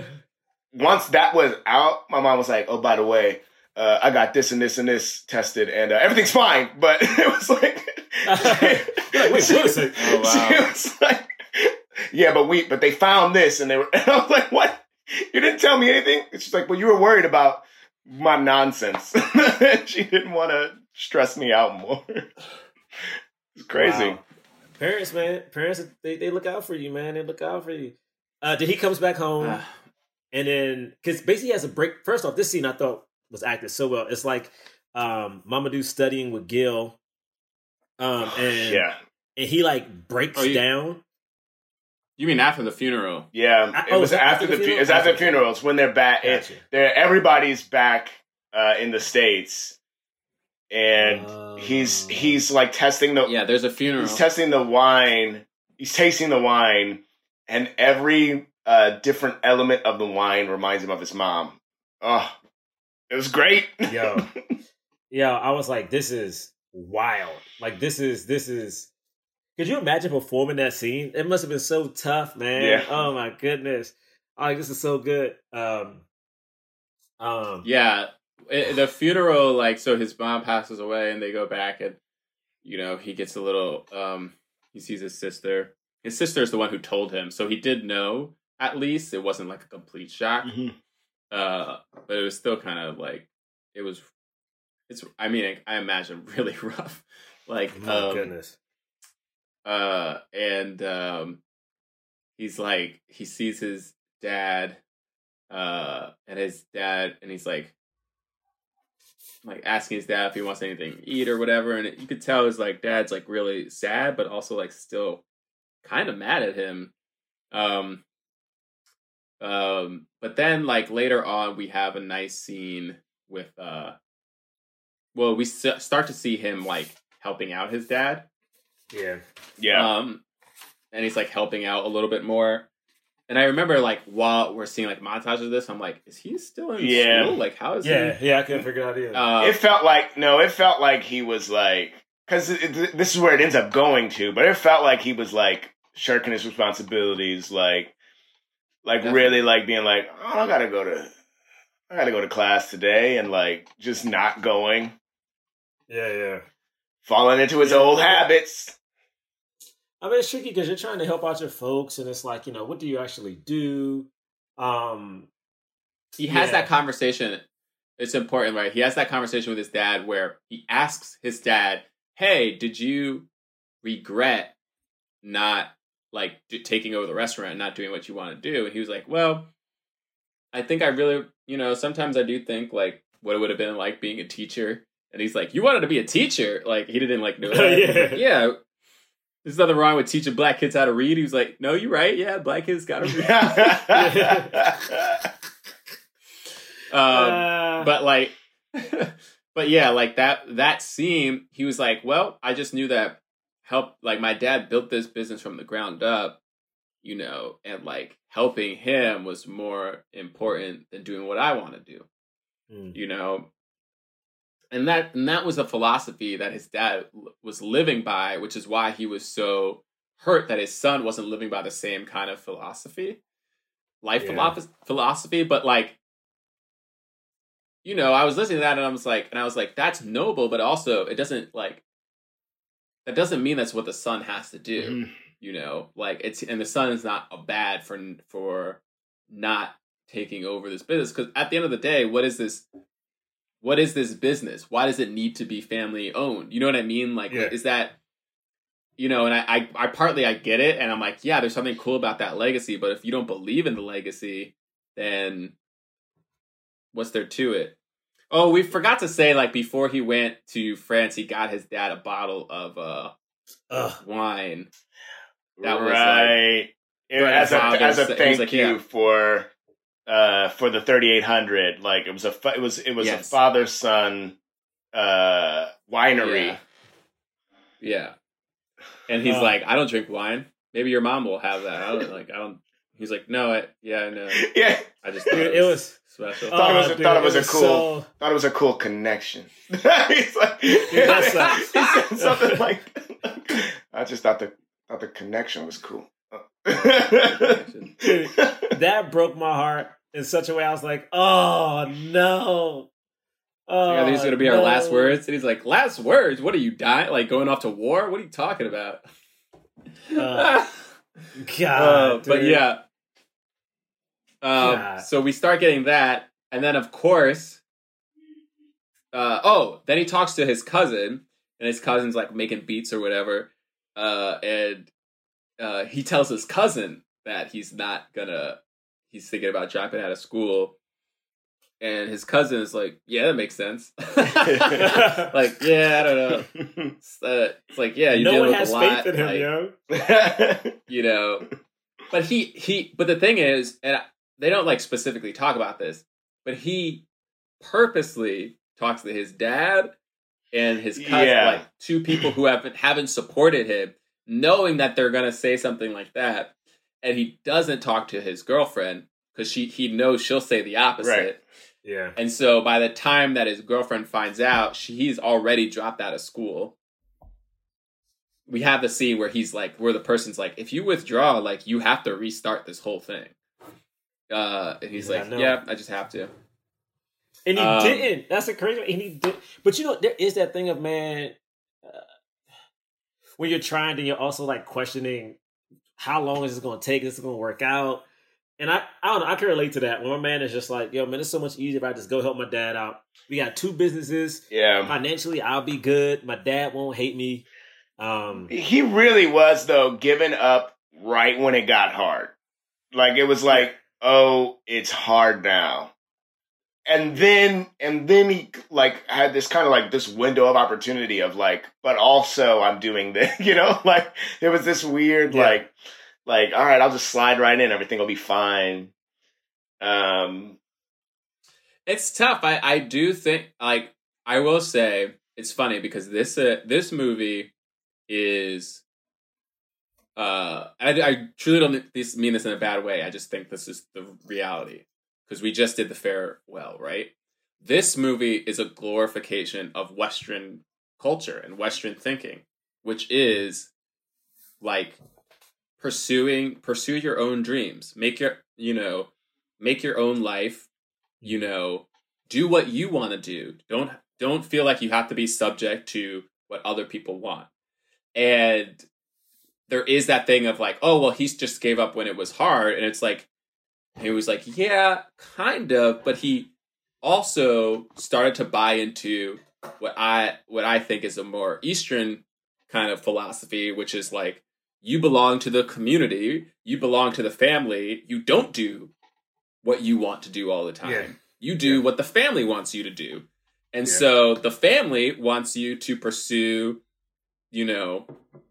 once that was out, my mom was like, Oh, by the way, uh, I got this and this and this tested and uh, everything's fine. But it was like like, wait, second. Oh, wow. she was like, yeah, but we, but they found this, and they were. And I was like, what? You didn't tell me anything. And she's like, well, you were worried about my nonsense. she didn't want to stress me out more. it's crazy. Wow. Parents, man, parents, they, they look out for you, man. They look out for you. Uh, did he comes back home Ah. and then because basically he has a break. First off, this scene I thought was acted so well. It's like um, Mamoudou studying with Gil, um, and Yeah, and he like breaks Oh, you- down. You mean after the funeral? yeah. It oh, was after after the the fu- funeral? it's after the After the funerals when they're back. Gotcha. they're everybody's back uh, in the states, and he's Oh. he's like testing the Yeah, there's a funeral. He's testing the wine. He's tasting the wine, and every uh, different element of the wine reminds him of his mom. Oh, it was great. Yo. Yeah, I was like, this is wild. Like this is this is. Could you imagine performing that scene? It must have been so tough, man. Yeah. Oh my goodness. Oh, like, this is so good. Um, um, Yeah, it, the funeral, like, so his mom passes away, and they go back, and you know he gets a little. um He sees his sister. His sister is the one who told him, so he did know. At least it wasn't like a complete shock, Mhm. uh, but it was still kind of like it was. It's. I mean, I imagine really rough. Like, my um, goodness. Uh and um he's like he sees his dad uh and his dad and he's like like asking his dad if he wants anything to eat or whatever and you could tell his like dad's like really sad but also like still kind of mad at him. Um um but then like later on we have a nice scene with uh well we start to see him like helping out his dad Yeah. Yeah, um, and he's like helping out a little bit more. And I remember like while we're seeing like montages of this, I'm like, is he still in Yeah. school? Like, how is Yeah, he? yeah, yeah, I couldn't figure it out either. Uh, it felt like no, it felt like he was like because this is where it ends up going to, but it felt like he was like shirking his responsibilities, like like Definitely. really like being like, oh, I gotta go to. I gotta go to class today and like just not going, yeah, yeah. falling into his Yeah. old habits. I mean, it's tricky because you're trying to help out your folks, and it's like, you know, what do you actually do? Um, he has Yeah. that conversation. It's important, right? He has that conversation with his dad where he asks his dad "Hey, did you regret not like d- taking over the restaurant and not doing what you want to do?" And he was like, "Well, I think I really, you know, sometimes I do think like what it would have been like being a teacher." And he's like, "You wanted to be a teacher?" Like he didn't like know that. He's like, Yeah. There's nothing wrong with teaching black kids how to read. He was like, "No, you're right. Yeah, black kids got to read." Um, Uh, but like but yeah like that that scene he was like well i just knew that help like my dad built this business from the ground up you know and like helping him was more important than doing what i want to do Mm. you know and that and that was a philosophy that his dad was living by which is why he was so hurt that his son wasn't living by the same kind of philosophy life Yeah. philosoph- philosophy but like you know i was listening to that and i was like and i was like that's noble but also it doesn't like that doesn't mean that's what the son has to do Mhm. you know like it's and the son is not a bad for for not taking over this business because at the end of the day what is this what is this business why does it need to be family owned you know what i mean like Yeah. is that you know and I, I i partly i get it and i'm like yeah there's something cool about that legacy but if you don't believe in the legacy then what's there to it oh we forgot to say like before he went to france he got his dad a bottle of uh ugh. wine That was, like- right. It- Right, as a as a said- he was thank like, you yeah. for uh for the 3800 like it was a fa- it was it was a father son uh winery Yeah. Yeah. And he's Uh. like, I don't drink wine. Maybe your mom will have that. I don't like I don't he's like, No, I yeah, no. yeah I just thought Dude, it, it was was special. Thought it was a- dude, thought it was a cool- so- thought it was a cool connection he's like that's a- he said something like i just thought the thought the connection was cool Dude, that broke my heart in such a way. I was like, "Oh no!" Oh, Are these gonna be our last words? And he's like, Last words? What are you dying like going off to war? What are you talking about? Uh, God, Uh, but yeah. Um, God. so we start getting that, and then of course, uh, oh, then he talks to his cousin, and his cousin's like making beats or whatever, uh, and uh, he tells his cousin that he's not gonna, he's thinking about dropping out of school, and his cousin is like, "Yeah, that makes sense." like, yeah, I don't know. It's, uh, it's like, yeah, you no deal with has a lot. faith in him, like, yo. you know but he he but the thing is and I- they don't like specifically talk about this but he purposely talks to his dad and his cousin Yeah. like two people who haven't haven't supported him knowing that they're gonna say something like that and he doesn't talk to his girlfriend because she he knows she'll say the opposite Right. Yeah, and so by the time that his girlfriend finds out, she, he's already dropped out of school. We have the scene where he's like, where the person's like, if you withdraw, like you have to restart this whole thing. Uh, and he's Yeah, like, know. yeah, I just have to. and he Um, didn't. That's the crazy. And he did. But you know, there is that thing of man uh, when you're trying to, you're also like questioning how long is this going to take? Is this going to work out? And I, I don't know. I can relate to that. When my man is just like, yo, man, it's so much easier if I just go help my dad out. We got two businesses. yeah Financially, I'll be good. My dad won't hate me. Um, He really was though giving up right when it got hard. Like it was like, oh, it's hard now. And then and then he like had this kind of like this window of opportunity of like, but also I'm doing this, you know? Like there was this weird Yeah. like like, all right, I'll just slide right in, everything will be fine. Um It's tough. I, I do think, like, I will say, it's funny because this uh, this movie is, uh, I, I truly don't mean this in a bad way. I just think this is the reality because we just did the farewell, right? This movie is a glorification of Western culture and Western thinking, which is like pursuing pursue your own dreams, make your you know make your own life you know. Do what you want to do. Don't don't feel like you have to be subject to what other people want. And there is that thing of like oh well he's just gave up when it was hard. And it's like he was like yeah kind of but he also started to buy into what I what I think is a more Eastern kind of philosophy, which is like you belong to the community, you belong to the family, you don't do what you want to do all the time. Yeah. You do what the family wants you to do. And Yeah. so the family wants you to pursue, you know,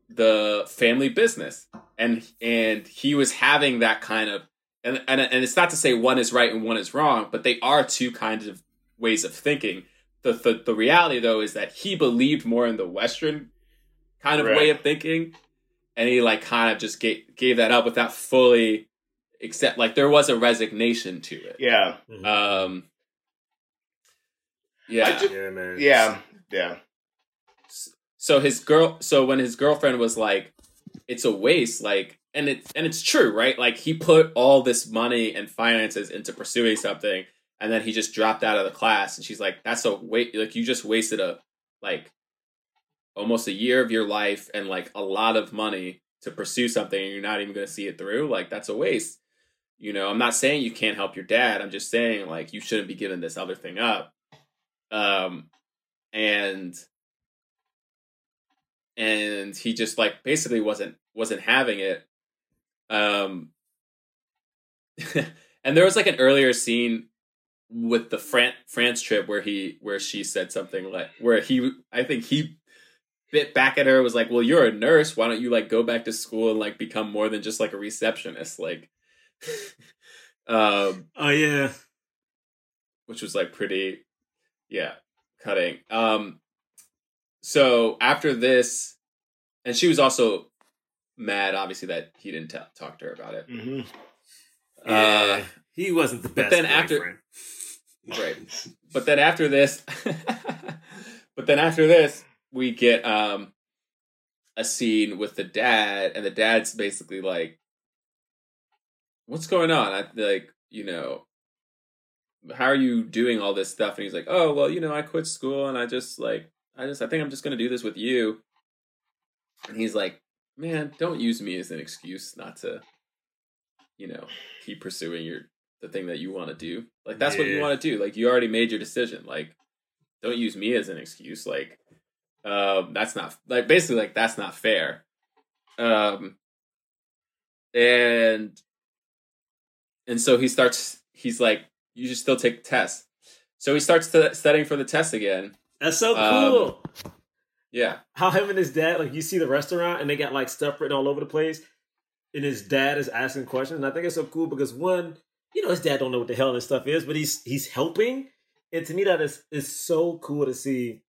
the family business. And and he was having that kind of and and and it's not to say one is right and one is wrong, but they are two kinds of ways of thinking. The the, the reality though is that he believed more in the Western kind of Right. way of thinking, and he like kind of just gave gave that up without fully accept. Like there was a resignation to it. Yeah. Um. Yeah. I ju- Yeah, man. Yeah. Yeah. so his girl so when his girlfriend was like it's a waste like and it's and it's true right? Like he put all this money and finances into pursuing something and then he just dropped out of the class and she's like that's a wait like you just wasted a like almost a year of your life and like a lot of money to pursue something and you're not even going to see it through? Like that's a waste. You know i'm not saying you can't help your dad i'm just saying like you shouldn't be giving this other thing up. Um and and he just like basically wasn't wasn't having it um and there was like an earlier scene with the Fran- France trip where he where she said something like where he I think he bit back at her was like well you're a nurse. Why don't you like go back to school and like become more than just like a receptionist? Like um Oh yeah. which was like pretty yeah cutting. Um so after this and she was also mad obviously that he didn't t- talk to her about it Mm-hmm. uh he wasn't the but best. then after boyfriend. right but then after this but then after this we get um a scene with the dad and the dad's basically like what's going on i like you know how are you doing all this stuff and he's like oh well you know i quit school and i just like i just i think i'm just gonna do this with you and he's like man don't use me as an excuse not to you know keep pursuing your the thing that you want to do. Like that's what you want to do. Like you already made your decision. Like don't use me as an excuse. Like um that's not like basically like that's not fair. Um and and so he starts he's like you should still take the test. So he starts to, studying for the test again. That's so Um, cool. Yeah How him and his dad, like you see the restaurant and they got like stuff written all over the place, and his dad is asking questions. And I think it's so cool because one, you know, his dad don't know what the hell this stuff is, but he's he's helping. And to me, that is is so cool to see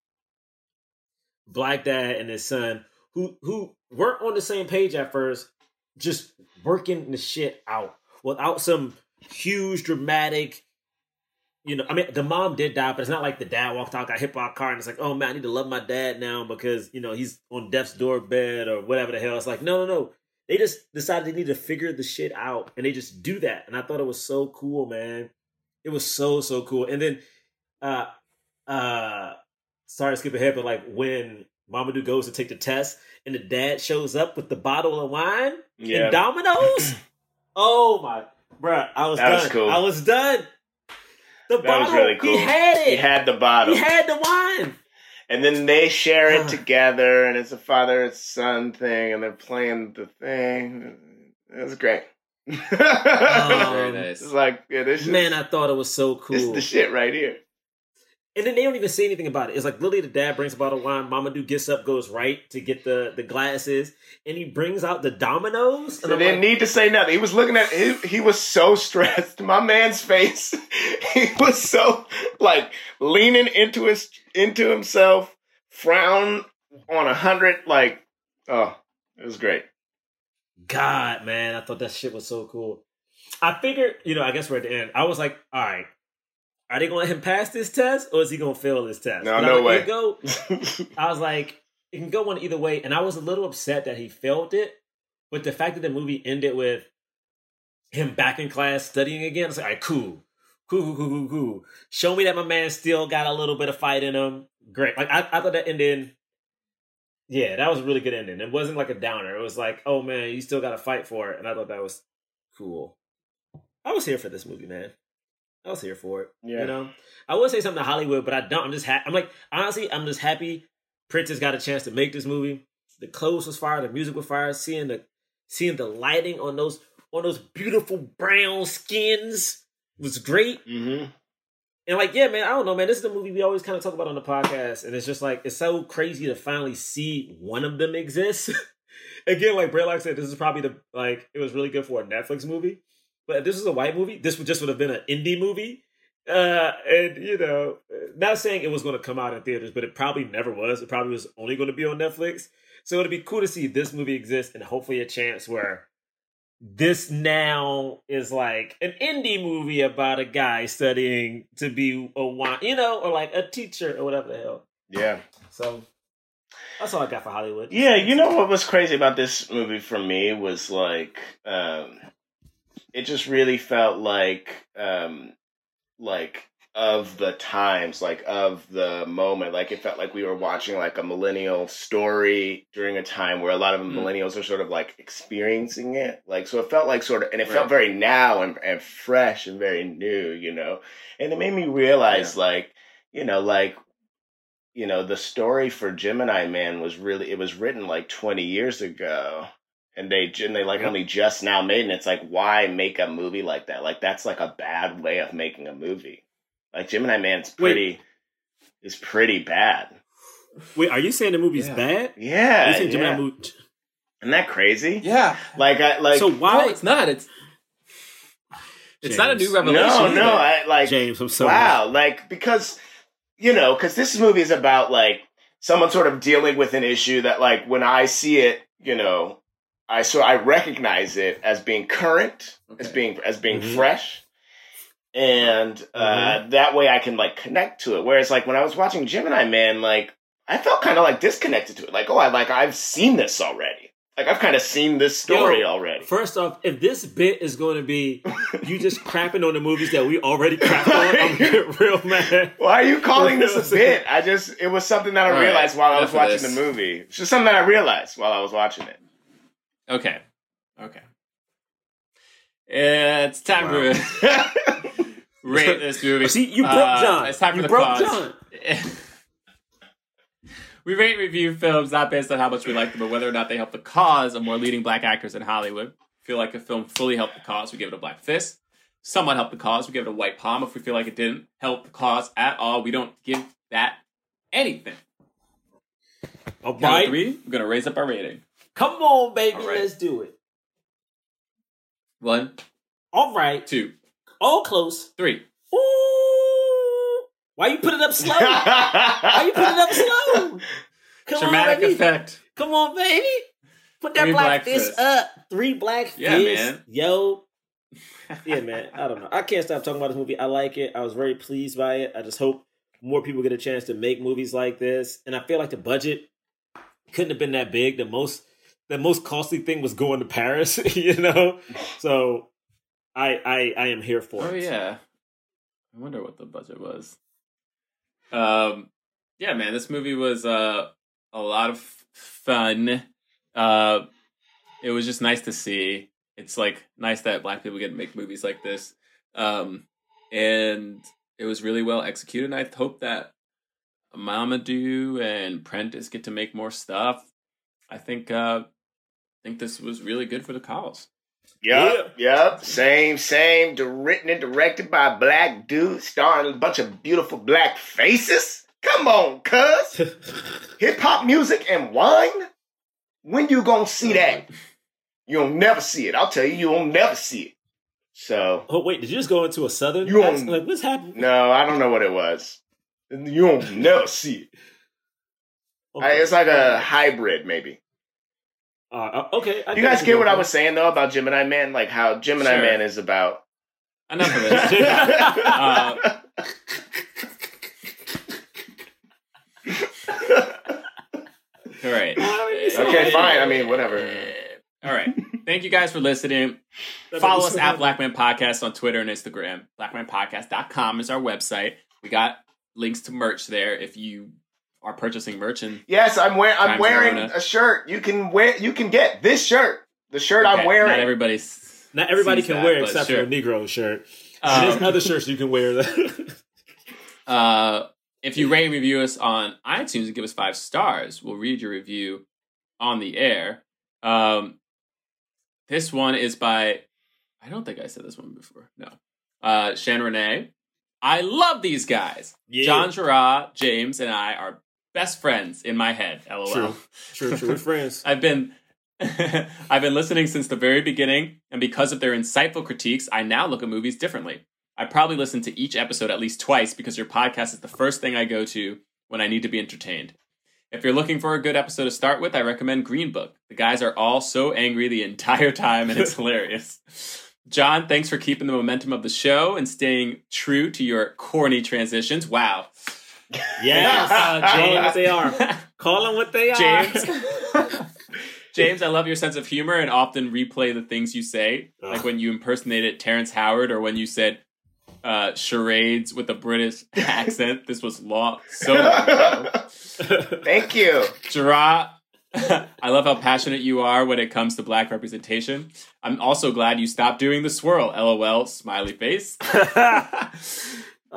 black dad and his son who who weren't on the same page at first, just working the shit out without some huge dramatic. You know, I mean, the mom did die, but it's not like the dad walked out, got hit by a car, and it's like, oh man, I need to love my dad now because you know he's on death's doorbed or whatever the hell. It's like, no, no, no. They just decided they need to figure the shit out, and they just do that. And I thought it was so cool, man. It was so so cool. And then, uh, uh, sorry to skip ahead, but like when Mamoudou goes to take the test, and the dad shows up with the bottle of wine Yeah. and dominoes. oh my, bruh, I was That done. was cool. I was done. The That bottle, was really cool. He had it. He had the bottle. He had the wine. and then they share it together, and it's a father and son thing, and they're playing the thing. It was great. very Um, nice It's like, yeah, this is, Man, I thought it was so cool. this is the shit right here. And then they don't even say anything about it. It's like literally the dad brings a bottle of wine. Mamoudou gets up, goes right to get the, the glasses, and he brings out the dominoes. So And they I'm didn't like, need to say nothing. He was looking at he, he was so stressed. My man's face. He was so like leaning into his into himself, frown on a hundred, like oh, it was great. God, man, I thought that shit was so cool. I figured, you know, I guess we're at the end. I was like, all right, are they gonna let him pass this test or is he gonna fail this test? No, And no I, way. Go, I was like, it can go one either way, and I was a little upset that he failed it. But the fact that the movie ended with him back in class studying again, it's like, all right, cool, cool, cool, cool, cool, cool. Show me that my man still got a little bit of fight in him. Great. Like I, I thought that ending. Yeah, that was a really good ending. It wasn't like a downer. It was like, oh man, you still got to fight for it, and I thought that was cool. I was here for this movie, man. I was here for it. Yeah. You know, I would say something to Hollywood, but I don't. I'm just happy. I'm like honestly, I'm just happy. Prentice got a chance to make this movie. The clothes was fire. The music was fire. Seeing the seeing the lighting on those on those beautiful brown skins was great. Mm-hmm. And like, yeah, man, I don't know, man. This is the movie we always kind of talk about on the podcast, and it's just like it's so crazy to finally see one of them exist. Again, like Braylock said, this is probably the like it was really good for a Netflix movie. But if this was a white movie, this would just would have been an indie movie. Uh, and you know, not saying it was going to come out in theaters, but it probably never was. It probably was only going to be on Netflix. So it'd be cool to see this movie exist, and hopefully a chance where this now is like an indie movie about a guy studying to be a you know, or like a teacher or whatever the hell. Yeah. So that's all I got for Hollywood. Yeah, you know what was crazy about this movie for me was like um it just really felt like um like of the times, like of the moment. Like it felt like we were watching like a millennial story during a time where a lot of Mm. millennials are sort of like experiencing it. Like so it felt like sort of and it Right. felt very now and, and fresh and very new, you know. And it made me realize like, you know, like you know, the story for Gemini Man was really it was written like 20 years ago. And they and they like Yep. only just now made it. And it's like, why make a movie like that? Like that's like a bad way of making a movie. Like Gemini Man's Wait. pretty is pretty bad. Wait, are you saying the movie's Yeah. bad? Yeah. you saying Gemini yeah. movie? Isn't that crazy? Yeah. Like I like so why? No, it's not. It's it's not a new revelation. No, no. I like James, I'm so wow, like because you know, because this movie is about like someone sort of dealing with an issue that like when I see it, you know, I so I recognize it as being current, as being as being Mhm. fresh. And uh, that way I can like connect to it. Whereas like when I was watching Gemini Man, like I felt kind of like disconnected to it. Like, oh, I like I've seen this already. Like I've kind of seen this story Yo, already. First off, if this bit is going to be you just crapping on the movies that we already crapped on, I'm getting real mad. Why are you calling this a bit? I just it was something that I All right, realized while I was watching this. the movie. It's just something that I realized while I was watching it. Okay. Okay. It's time Wow. to rate this movie. See, you broke Uh, John. It's time for you the broke. John. we rate review films not based on how much we like them, but whether or not they help the cause of more leading black actors in Hollywood. Feel like a film fully helped the cause, we give it a black fist. Somewhat helped the cause, we give it a white palm. If we feel like it didn't help the cause at all, we don't give that anything. All Count three, we're gonna raise up our rating. Come on, baby, right. let's do it. One, All right, two, all close. three. Ooh, why you put it up slow? why you put it up slow? Come Dramatic on, baby. effect. Come on, baby. Put that Three black, black fist up. Three black Yeah, fists. man. Yo. yeah, man. I don't know. I can't stop talking about this movie. I like it. I was very pleased by it. I just hope more people get a chance to make movies like this. And I feel like the budget couldn't have been that big. The most the most costly thing was going to Paris, you know? So I I I am here for Oh it. yeah. I wonder what the budget was. Um yeah, man, this movie was uh a lot of fun. Uh it was just nice to see. It's like nice that black people get to make movies like this. Um and it was really well executed and I hope that Mamoudou and Prentice get to make more stuff. I think uh think this was really good for the cause. Yep, yep. Same, same. Di- Written and directed by a black dude, starring a bunch of beautiful black faces. Come on, cuz. Hip hop music and wine? When you gonna see that? You'll never see it. I'll tell you, you'll never see it. So, Oh wait, did you just go into a southern You accent? on- Like what's happening? no, I don't know what it was. You'll never see it. I- It's like a hybrid, maybe. Uh, okay. I You guys that's get what I was saying though about Gemini Man? Like how Gemini Sure. Man is about. Enough of this. uh, all right. okay, fine. I mean, whatever. All right. Thank you guys for listening. Follow us at happy. Black Men Podcast on Twitter and Instagram. BlackMenPodcast.com is our website. We got links to merch there if you are purchasing merch. And Yes, I'm wearing. I'm wearing Corona. a shirt. You can wear. You can get this shirt. The shirt Okay, I'm wearing. Not everybody's. Not everybody sees can that, wear but except sure. for a Negro shirt. There's Um, other shirts you can wear. That. uh, if you rate and review us on iTunes and give us five stars, we'll read your review on the air. Um, this one is by, I don't think I said this one before. No. Uh, Shan Renee. I love these guys. Yeah. John Jerah, James, and I are best friends in my head. LOL. True, true, true. We're friends. I've been I've been listening since the very beginning, and because of their insightful critiques, I now look at movies differently. I probably listen to each episode at least twice because your podcast is the first thing I go to when I need to be entertained. If you're looking for a good episode to start with, I recommend Green Book. The guys are all so angry the entire time, and it's hilarious. John, thanks for keeping the momentum of the show and staying true to your corny transitions. Wow. Yes, Uh, call them James. what they are. Call them what they are. James. James, I love your sense of humor and often replay the things you say, like when you impersonated Terrence Howard or when you said uh, charades with a British accent. This was long, so long ago. Thank you. Jerah, I love how passionate you are when it comes to black representation. I'm also glad you stopped doing the swirl. LOL, smiley face.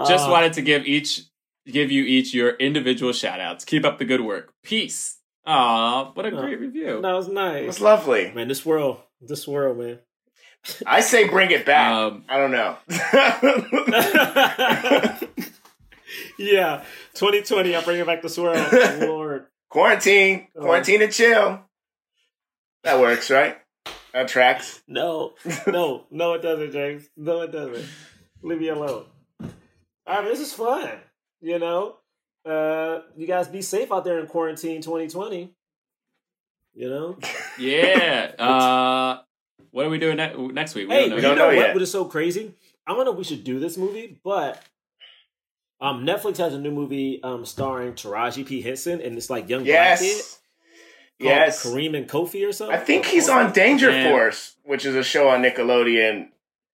Just Uh, wanted to give each give you each your individual shout outs. Keep up the good work. Peace. Aw, what a Oh, great review. That was It nice. was lovely. Man, this world, this world, man. I say bring it back. Um, I don't know. yeah, 2020. I'm bringing back the swirl. Lord. quarantine, Oh. quarantine and chill. That works, right? That tracks. No, no, no, it doesn't, James. No, it doesn't. Leave me alone. All right, this is fun. You know, uh, you guys be safe out there in quarantine 2020. You know, Yeah. Uh, what are we doing ne- next week? We hey, don't know you don't know, know what? yet. What is so crazy? I don't know if we should do this movie, but um, Netflix has a new movie um, starring Taraji P Henson and this like young black kid Yes. Yes. Kareem and Kofi or something. I think he's on Danger Man. Force, which is a show on Nickelodeon,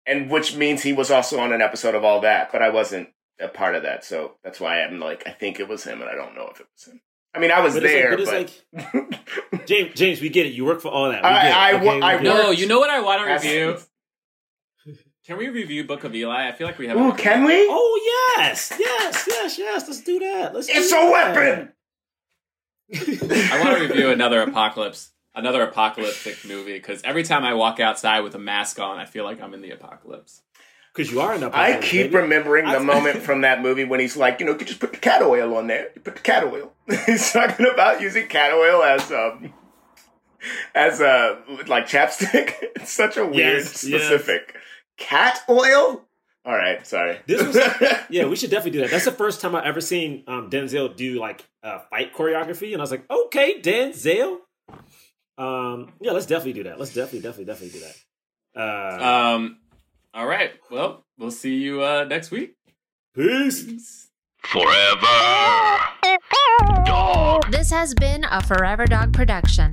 and which means he was also on an episode of All That, but I wasn't a part of that, so that's why I'm like, I think it was him, and I don't know if it was him. I mean, I was But it's like- there, but it's like- James, James, we get it. You work for all that. We I- get it, I okay? wo- We I get. No, you know what I want to As- review? Can we review Book of Eli? I feel like we have. Ooh, can we? Oh yes, yes, yes, yes. Let's do that. Let's. it's do a that. weapon. I want to review another apocalypse, another apocalyptic movie because every time I walk outside with a mask on, I feel like I'm in the apocalypse. Because you are an in a. I keep remembering the I- moment from that movie when he's like, you know, you just put the cat oil on there. You put the cat oil. he's talking about using cat oil as um as a like chapstick. it's such a weird Yes, yes. specific cat oil. All right, sorry. This was yeah. We should definitely do that. That's the first time I ever seen um, Denzel do like uh, fight choreography, and I was like, okay, Denzel. Um, yeah, let's definitely do that. Let's definitely, definitely, definitely do that. Uh, Um, all right. Well, we'll see you uh, next week. peace. Forever. Dog. This has been a Forever Dog production.